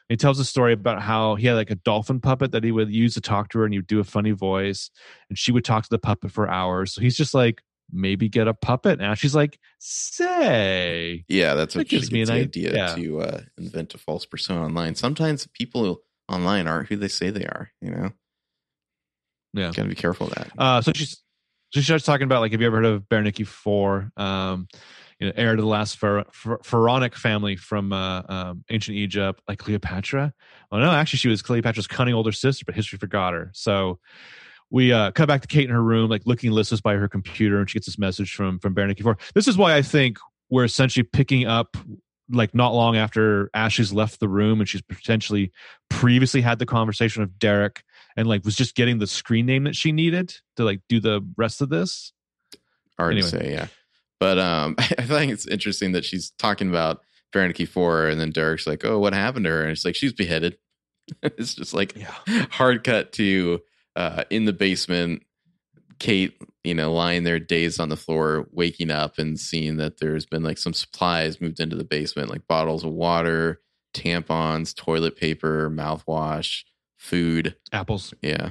He tells a story about how he had like a dolphin puppet that he would use to talk to her, and he would do a funny voice, and she would talk to the puppet for hours. So he's just like, maybe get a puppet. And she's like, say, Yeah, that's what gives gives me an idea idea. to uh, invent a false persona online. Sometimes people online aren't who they say they are. You know, Yeah. gotta be careful of that. Uh, so she's so she starts talking about like, have you ever heard of Berenice Four? Um, you know, heir to the last Phar- Phar- pharaonic family from uh, um, ancient Egypt, like Cleopatra. Oh no, actually, she was Cleopatra's cunning older sister, but history forgot her. So we uh, cut back to Kate in her room, like looking listless by her computer, and she gets this message from from Berenice Four. This is why I think we're essentially picking up like not long after Ashley's left the room and she's potentially previously had the conversation with Derek and like was just getting the screen name that she needed to like do the rest of this. Hard anyway. to say, yeah. But um, I think it's interesting that she's talking about Veronique Four, and then Derek's like, "Oh, what happened to her?" And it's like she's beheaded. it's just like yeah. hard cut to uh, in the basement. Kate, you know, lying there dazed on the floor, waking up and seeing that there's been like some supplies moved into the basement, like bottles of water, tampons, toilet paper, mouthwash, food. Apples. Yeah.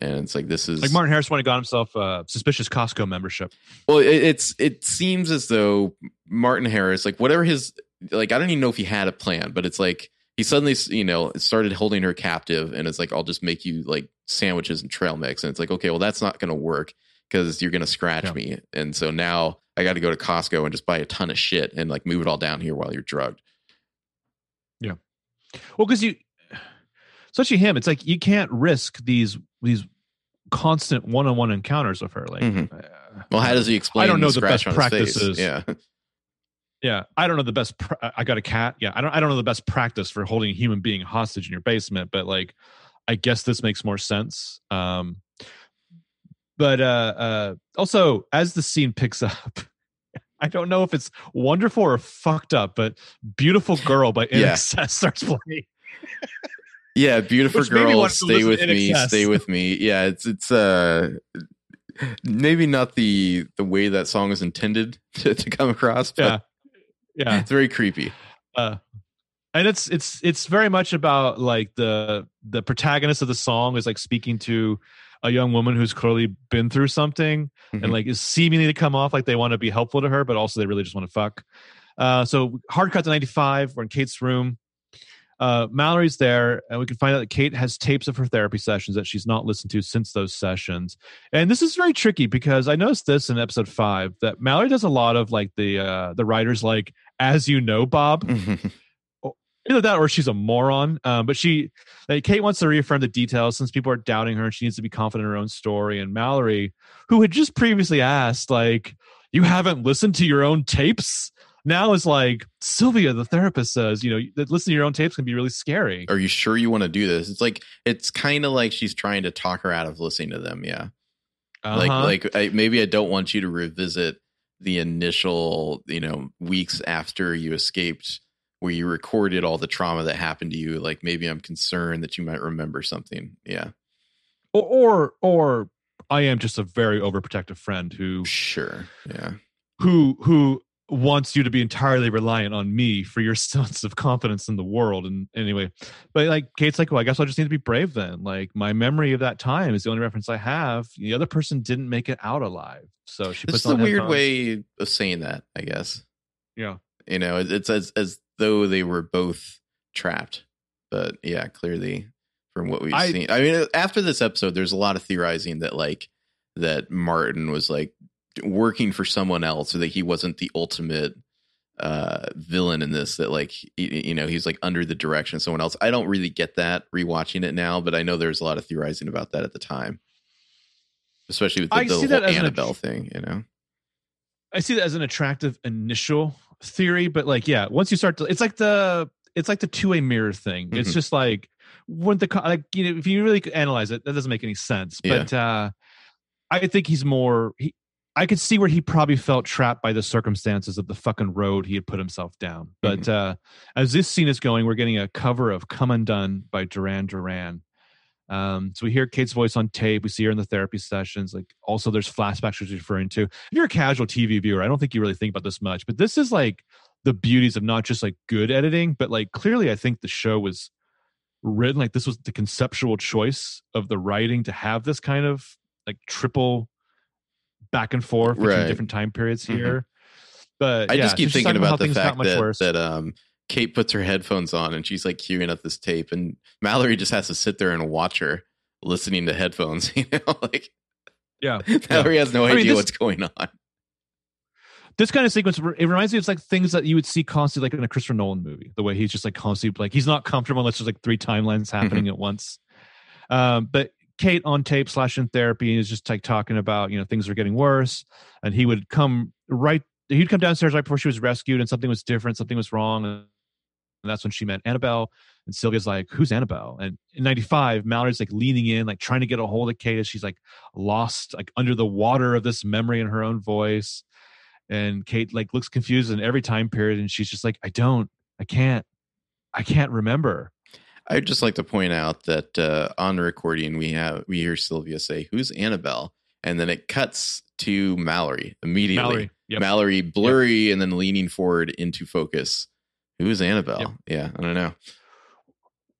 And it's like this is Like Martin Harris when he got himself a suspicious Costco membership. Well, it, it's it seems as though Martin Harris, like whatever his like, I don't even know if he had a plan, but it's like he suddenly, you know, started holding her captive, and it's like I'll just make you like sandwiches and trail mix, and it's like okay, well that's not going to work because you're going to scratch Yeah. me, and so now I got to go to Costco and just buy a ton of shit and like move it all down here while you're drugged. Yeah. Well, because you, especially him, it's like you can't risk these these constant one on one encounters with her. Like, Mhm. uh, Well, how does he explain? I don't know the scratch best on his face? practices. Yeah, yeah, I don't know the best. Pr- I got a cat. Yeah, I don't. I don't know the best practice for holding a human being hostage in your basement. But like, I guess this makes more sense. Um, but uh, uh, also as the scene picks up. I don't know if it's wonderful or fucked up, but "Beautiful Girl" by Yeah. INXS starts playing. yeah. Beautiful Which girl, stay with me, stay with me. Yeah, it's it's uh maybe not the the way that song is intended to, to come across, but Yeah, yeah. it's very creepy. uh and it's it's it's very much about like the the protagonist of the song is like speaking to a young woman who's clearly been through something Mhm. and like is seemingly to come off like they want to be helpful to her but also they really just want to fuck. Uh so hard cut to 95 we're in kate's room. Uh mallory's there and we can find out that kate has tapes of her therapy sessions that she's not listened to since those sessions. And this is very tricky because i noticed this in episode five that mallory does a lot of like the uh the writers like as you know bob either that or she's a moron. Um, but she, like, Kate wants to reaffirm the details since people are doubting her and she needs to be confident in her own story. And Mallory, who had just previously asked, like, you haven't listened to your own tapes? Now is like, Sylvia, the therapist says, you know, that listening to your own tapes can be really scary. Are you sure you want to do this? It's like it's kind of like she's trying to talk her out of listening to them. Yeah, Uh-huh. like like I, maybe I don't want you to revisit the initial you know weeks after you escaped where you recorded all the trauma that happened to you. Like maybe I'm concerned that you might remember something. Yeah. Or or, or I am just a very overprotective friend who Sure. Yeah. who who wants you to be entirely reliant on me for your sense of confidence in the world and anyway but like kate's like well i guess i'll just need to be brave then like my memory of that time is the only reference i have the other person didn't make it out alive so she It's puts a on weird way of saying that, I guess. yeah You know, it's as as though they were both trapped. But yeah, clearly from what we've I- seen. I mean, after this episode, there's a lot of theorizing that like that Martin was like working for someone else or that he wasn't the ultimate uh villain in this that like you know he's like under the direction of someone else i don't really get that rewatching it now but i know there's a lot of theorizing about that at the time especially with the, the whole as an annabelle att- thing you know i see that as an attractive initial theory but like yeah once you start to it's like the it's like the two-way mirror thing it's Mhm. just like when the like you know if you really analyze it that doesn't make any sense Yeah. but uh i think he's more he i could see where he probably felt trapped by the circumstances of the fucking road he had put himself down but uh as this scene is going we're getting a cover of come undone by duran duran um, so we hear Kate's voice on tape. We see her in the therapy sessions. Like also, there's flashbacks she's referring to. If you're a casual TV viewer, I don't think you really think about this much, but this is like the beauties of not just like good editing, but like clearly, I think the show was written like this was the conceptual choice of the writing to have this kind of like triple back and forth between Right. different time periods Mhm. here. But I yeah, just keep thinking how about the fact that that um Kate puts her headphones on and she's like queuing up this tape, and Mallory just has to sit there and watch her listening to headphones. You know, like yeah, Mallory has no I mean, idea this- what's going on. this kind of sequence it reminds me of like things that you would see constantly like in a christopher nolan movie the way he's just like constantly like he's not comfortable unless there's like three timelines happening Mm-hmm. at once um but kate on tape slash in therapy is just like talking about you know things are getting worse and he would come right he'd come downstairs right before she was rescued and something was different something was wrong and that's when she met annabelle and sylvia's like who's annabelle and in 95 mallory's like leaning in like trying to get a hold of kate as she's like lost like under the water of this memory in her own voice and Kate like looks confused in every time period and she's just like I don't I can't I can't remember. I'd just like to point out that uh, on the recording we have we hear Sylvia say, "Who's Annabelle?" and then it cuts to Mallory immediately. Mallory. Yep. Mallory blurry and then leaning forward into focus. Who's Annabelle? Yep. Yeah, I don't know.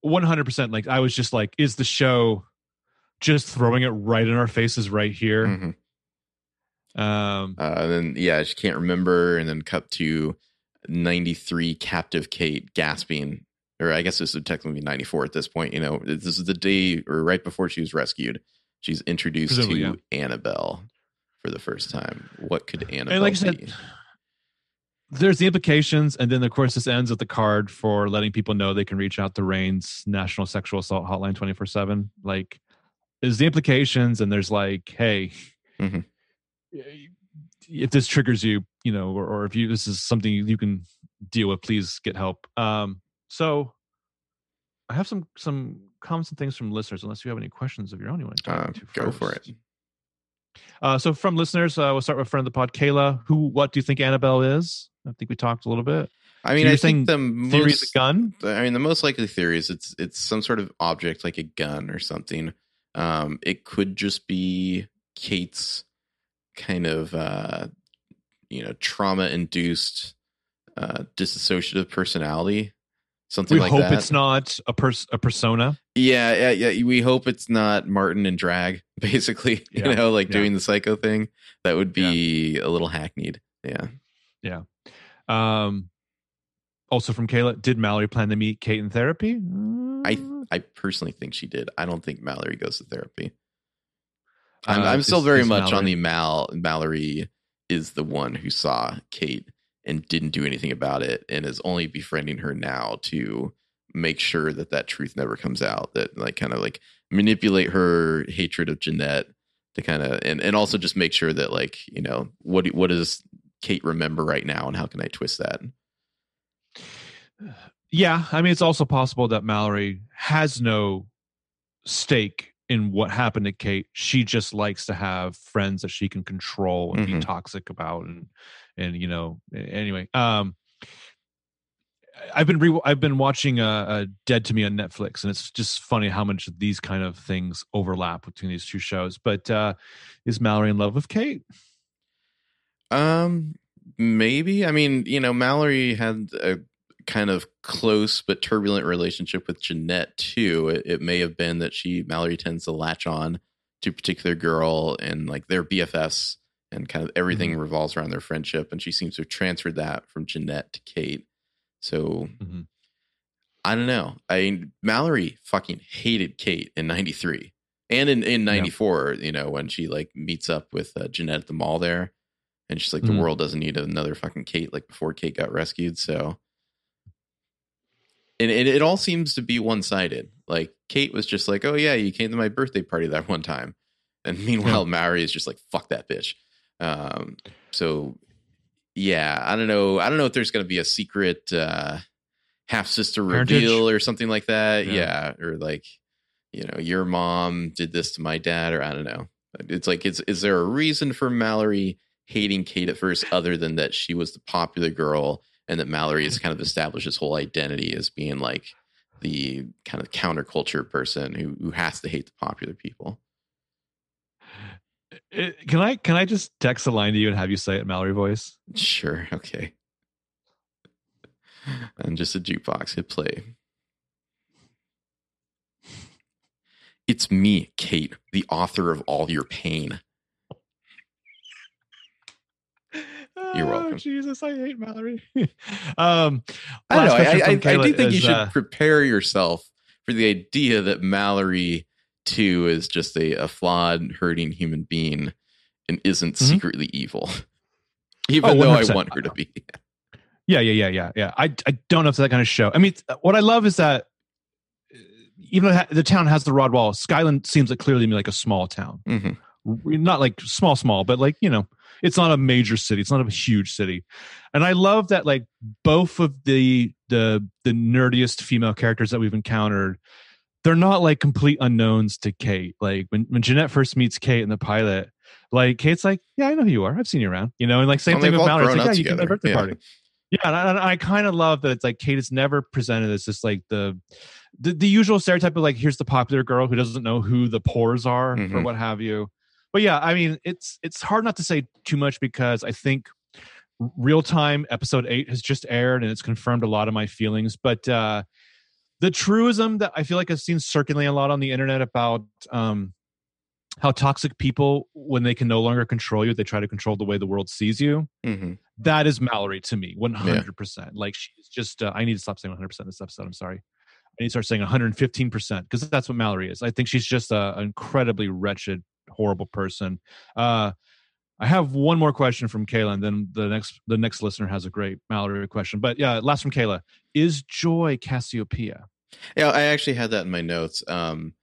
100% like I was just like is the show just throwing it right in our faces right here. Mhm. Um Uh, and then yeah, she can't remember, and then cut to ninety three captive Kate gasping, or I guess this would technically be ninety four at this point. You know, this is the day or right before she was rescued. She's introduced to Presumably, Annabelle for the first time. What could Annabelle and like I be? There's the implications and then of course this ends with the card for letting people know they can reach out to RAINN's National Sexual Assault Hotline 24/7 like is the implications and there's like hey Mhm. if this triggers you you know or, or if you this is something you can deal with please get help um so i have some some comments and things from listeners unless you have any questions of your own you want to Uh, to go for it. uh so from listeners uh we'll start with friend of the pod kayla who what do you think annabelle is i think we talked a little bit I mean, you're I think the theory is a most, gun I mean, the most likely theory is it's it's some sort of object like a gun or something. Um, it could just be Kate's kind of uh, you know trauma induced uh, dissociative personality, something like that. we like hope that. it's not a pers- a persona Yeah, yeah, yeah. We hope it's not Martin and drag, basically. Yeah, You know, like yeah. doing the psycho thing. That would be a little hackneyed. Yeah. Yeah. Um also from kayla did mallory plan to meet kate in therapy I Uh, I personally think she did. I don't think Mallory goes to therapy. I'm, Uh, I'm still is- very is much on the Mal. Mallory is the one who saw Kate and didn't do anything about it, and is only befriending her now to make sure that that truth never comes out. That like kind of like manipulate her hatred of Jeanette to kind of and and also just make sure that like you know what what does Kate remember right now, and how can I twist that? Yeah, I mean, it's also possible that Mallory has no stake in what happened to Kate. She just likes to have friends that she can control and Mhm. be toxic about, and and you know, anyway. Um, I've been re- I've been watching uh, uh, Dead to Me on Netflix, and it's just funny how much these kind of things overlap between these two shows. But uh, is Mallory in love with Kate? Um, maybe. I mean, you know, Mallory had a kind of close but turbulent relationship with Jeanette too. It, it may have been that she Mallory tends to latch on to a particular girl and like their BFFs and kind of everything Mm-hmm. revolves around their friendship. And she seems to have transferred that from Jeanette to Kate. So Mhm. I don't know. I mean, Mallory fucking hated Kate in '93 and in in '94. You know when she like meets up with uh, Jeanette at the mall there, and she's like. "The world doesn't need another fucking Kate like before Kate got rescued." So, and it, it all seems to be one sided. Like Kate was just like, "Oh yeah, you came to my birthday party that one time," and meanwhile, Mallory is just like, "Fuck that bitch." Um, so yeah, I don't know. I don't know if there's going to be a secret uh, half sister reveal or something like that. Yeah. Yeah. or like you know, your mom did this to my dad, or I don't know. It's like, is is there a reason for Mallory hating Kate at first, other than that she was the popular girl, and that Mallory has kind of established his whole identity as being like the kind of counterculture person who who has to hate the popular people. Uh, Can I can I just text a line to you and have you say it in Mallory voice? Sure. Okay. And just a jukebox. Hit play. It's me, Kate, the author of all your pain. You're Oh. Jesus, I hate Mallory. um, I don't know. I, I, I do think you should uh, prepare yourself for the idea that Mallory, too, is just a, a flawed, hurting human being and isn't Mhm. secretly evil. Even Oh, though I want her to be. Yeah, yeah, yeah, yeah, yeah. I I don't know if that kind of show. I mean, what I love is that uh, even though the town has the Rod Wall, Skylin seems like clearly like a small town. Mhm. Not like small, small, but like you know, it's not a major city. It's not a huge city, and I love that like both of the the the nerdiest female characters that we've encountered. They're not like complete unknowns to Kate. Like when, when Jeanette first meets Kate in the pilot, like Kate's like, "Yeah, I know who you are. I've seen you around." You know, and like same Well, thing with all Mallory. Like, "Yeah, you came to my birthday Yeah. party." Yeah, and I, and I kind of love that it's like Kate is never presented as just like the, the the usual stereotype of like here's the popular girl who doesn't know who the pores are or Mhm. what have you. But yeah, I mean it's it's hard not to say too much because I think real time episode eight has just aired and it's confirmed a lot of my feelings. But uh the truism that I feel like I've seen circulating a lot on the internet about um how toxic people when they can no longer control you, they try to control the way the world sees you Mhm. that is Mallory to me, one hundred percent. Like she's just. Uh, I need to stop saying one hundred percent this episode. I'm sorry. I need to start saying one hundred fifteen percent because that's what Mallory is. I think she's just a, an incredibly wretched, horrible person. Uh, I have one more question from Kayla, and then the next the next listener has a great Mallory question. But yeah, last from Kayla: Is Joy Cassiopeia? Yeah, I actually had that in my notes. Um,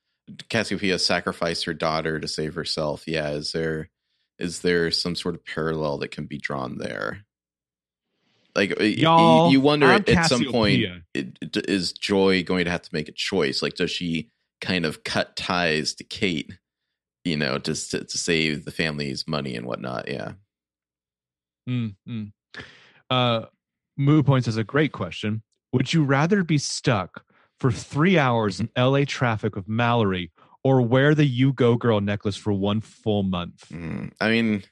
Cassiopeia sacrificed her daughter to save herself. Yeah, is there is there some sort of parallel that can be drawn there? Like Y'all, you wonder I'm at some point, Cassiopeia. it, it- is Joy going to have to make a choice? Like, does she kind of cut ties to Kate? You know, just to, to save the family's money and whatnot. Yeah. Mm, mm. Uh, Moo Points is a great question. Would you rather be stuck for three hours in LA traffic with Mallory or wear the You Go Girl necklace for one full month? Mm, I mean,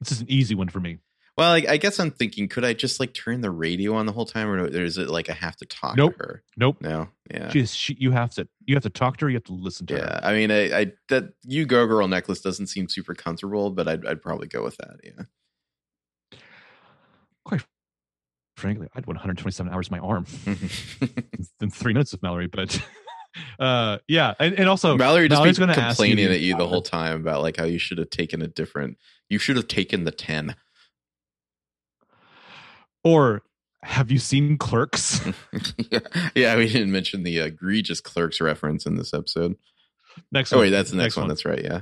This is an easy one for me. Well, I, I guess I'm thinking, could I just like turn the radio on the whole time, or is it like I have to talk Nope. to her? Nope. No. Yeah. She she, you have to you have to talk to her. You have to listen to Yeah, her. Yeah. I mean, I, I that you go girl necklace doesn't seem super comfortable, but I'd I'd probably go with that. Yeah, Quite Frankly, I'd want 127 hours my arm in three minutes with Mallory. But uh, yeah, and, and also Mallory just Mallory's ask you complaining at you the whole time about like how you should have taken a different. You should have taken the ten. Or have you seen Clerks? yeah, yeah, we didn't mention the egregious clerks reference in this episode. next Oh one. wait, that's the next, one. That's right. Yeah.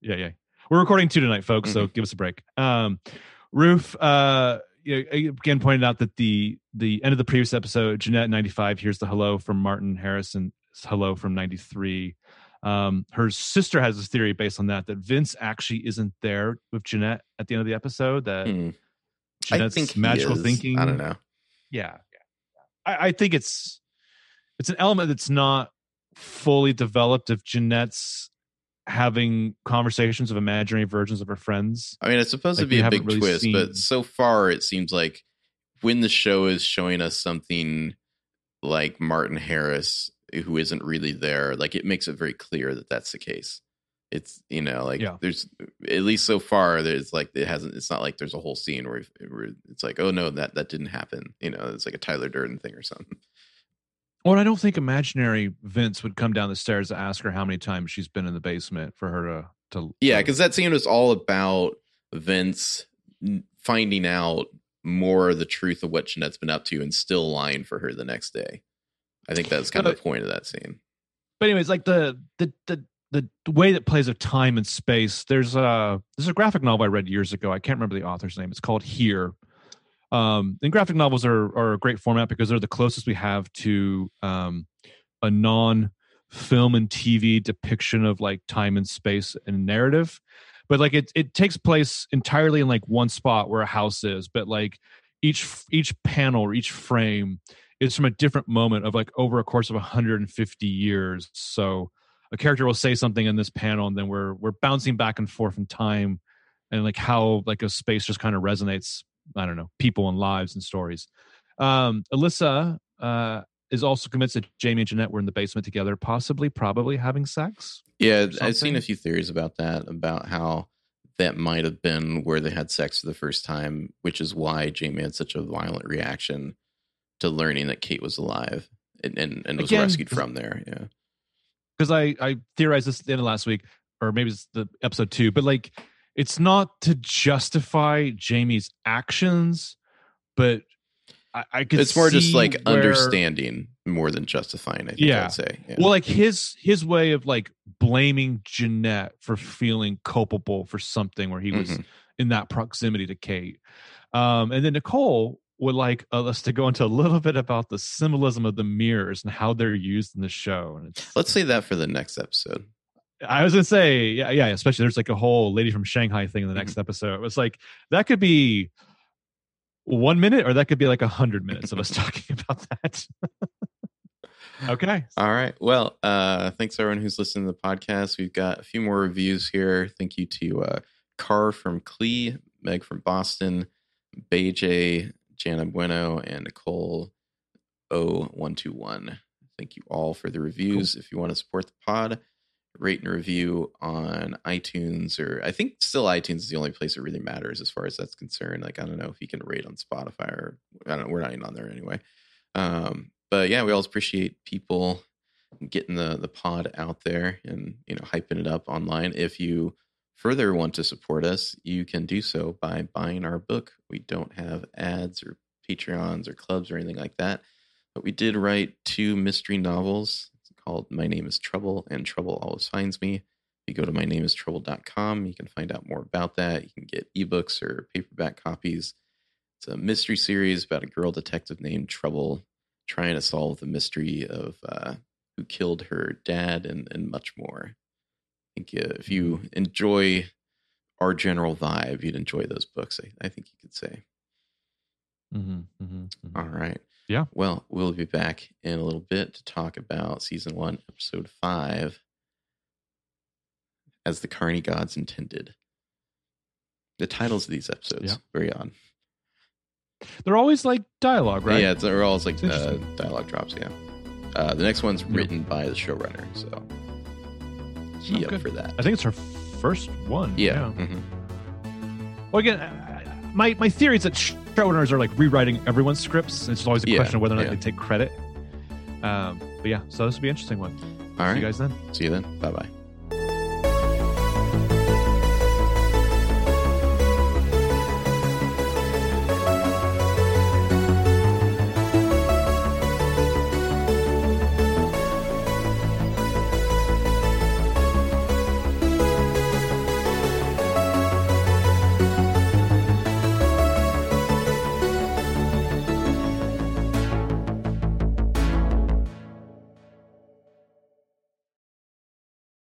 yeah, yeah. We're recording two tonight, folks. So give us a break. Um, Roof, uh, again pointed out that the the end of the previous episode, Jeanette ninety five hears the hello from Martin Harrison, hello from ninety three. Um, her sister has this theory based on that that Vince actually isn't there with Jeanette at the end of the episode. That Hmm. Jeanette's I think magical thinking. I don't know. Yeah, yeah. I, I think it's it's an element that's not fully developed of Jeanette's having conversations of imaginary versions of her friends. I mean, it's supposed Like, to be a big really twist, seen- but so far it seems like when the show is showing us something like Martin Harris, who isn't really there, like it makes it very clear that that's the case. It's you know like Yeah. there's at least so far there's like it hasn't it's not like there's a whole scene where, where it's like oh no that that didn't happen you know it's like a Tyler Durden thing or something Well, I don't think imaginary Vince would come down the stairs to ask her how many times she's been in the basement for her to to Yeah, because that scene was all about Vince finding out more of the truth of what Jeanette's been up to and still lying for her the next day. I think that's kind of the point of that scene. but anyways, like the the the the way that plays of time and space. There's a there's a graphic novel I read years ago. I can't remember the author's name. It's called Here. Um, and graphic novels are are a great format because they're the closest we have to um, a non film and TV depiction of like time and space and narrative. But like it it takes place entirely in like one spot where a house is, but like each each panel or each frame is from a different moment of like over a course of 150 years. So a character will say something in this panel and then we're we're bouncing back and forth in time and like how like a space just kind of resonates i don't know people and lives and stories um alyssa uh is also convinced that jamie and jeanette were in the basement together possibly probably having sex Yeah, I've seen a few theories about that, about how that might have been where they had sex for the first time, which is why Jamie had such a violent reaction to learning that Kate was alive and, and, and was Again, rescued from there. Yeah. Because I I theorized this at the end of last week, or maybe it's the episode two, but like it's not to justify Jamie's actions, but I, I could. It's more just like where- understanding more than justifying, I think Yeah. I'd say. Yeah. Well, like his his way of like blaming Jeanette for feeling culpable for something where he was Mhm. in that proximity to Kate, um, and then Nicole would like uh, us to go into a little bit about the symbolism of the mirrors and how they're used in the show. And it's, Let's say that for the next episode. I was gonna say, yeah, yeah. Especially there's like a whole lady from Shanghai thing in the next episode. It was like that could be one minute, or that could be like a hundred minutes of us talking about that. okay, All right. Well, uh, thanks everyone who's listening to the podcast. We've got a few more reviews here. Thank you to uh, Car from Clee, Meg from Boston, J, Jana Bueno, and Nicole O121. Thank you all for the reviews. If you want to support the pod, rate and review on iTunes, or I think still iTunes is the only place that really matters as far as that's concerned. Like, I don't know if you can rate on Spotify or I don't know. We're not even on there anyway. Um, but yeah, we always appreciate people getting the the pod out there and you know hyping it up online. If you further want to support us, you can do so by buying our book. We don't have ads or Patreons or clubs or anything like that, but we did write two mystery novels It's called My Name is Trouble and Trouble Always Finds Me. If you go to mynameistrouble.com, you can find out more about that. You can get ebooks or paperback copies. It's a mystery series about a girl detective named Trouble trying to solve the mystery of uh, who killed her dad and, and much more. I think uh, if you enjoy our general vibe, you'd enjoy those books. I, I think you could say. mm-hmm, mm-hmm, mm-hmm. All right. Yeah. Well, we'll be back in a little bit to talk about season one, episode five, as the Carney gods intended. The titles of these episodes Yeah. very odd. they're always like dialogue, right? Yeah, they're always like uh, dialogue drops. Yeah. Uh, the next one's written by the showrunner, so key Oh, up good. for that. I think it's her first one. Yeah. mhm. Well, again, I- I- my my theory is that showrunners are like rewriting everyone's scripts. It's always a Yeah, question of whether or not yeah. they take credit. Um, but yeah, so this will be an interesting one. All See right. you guys then. See you then. Bye bye.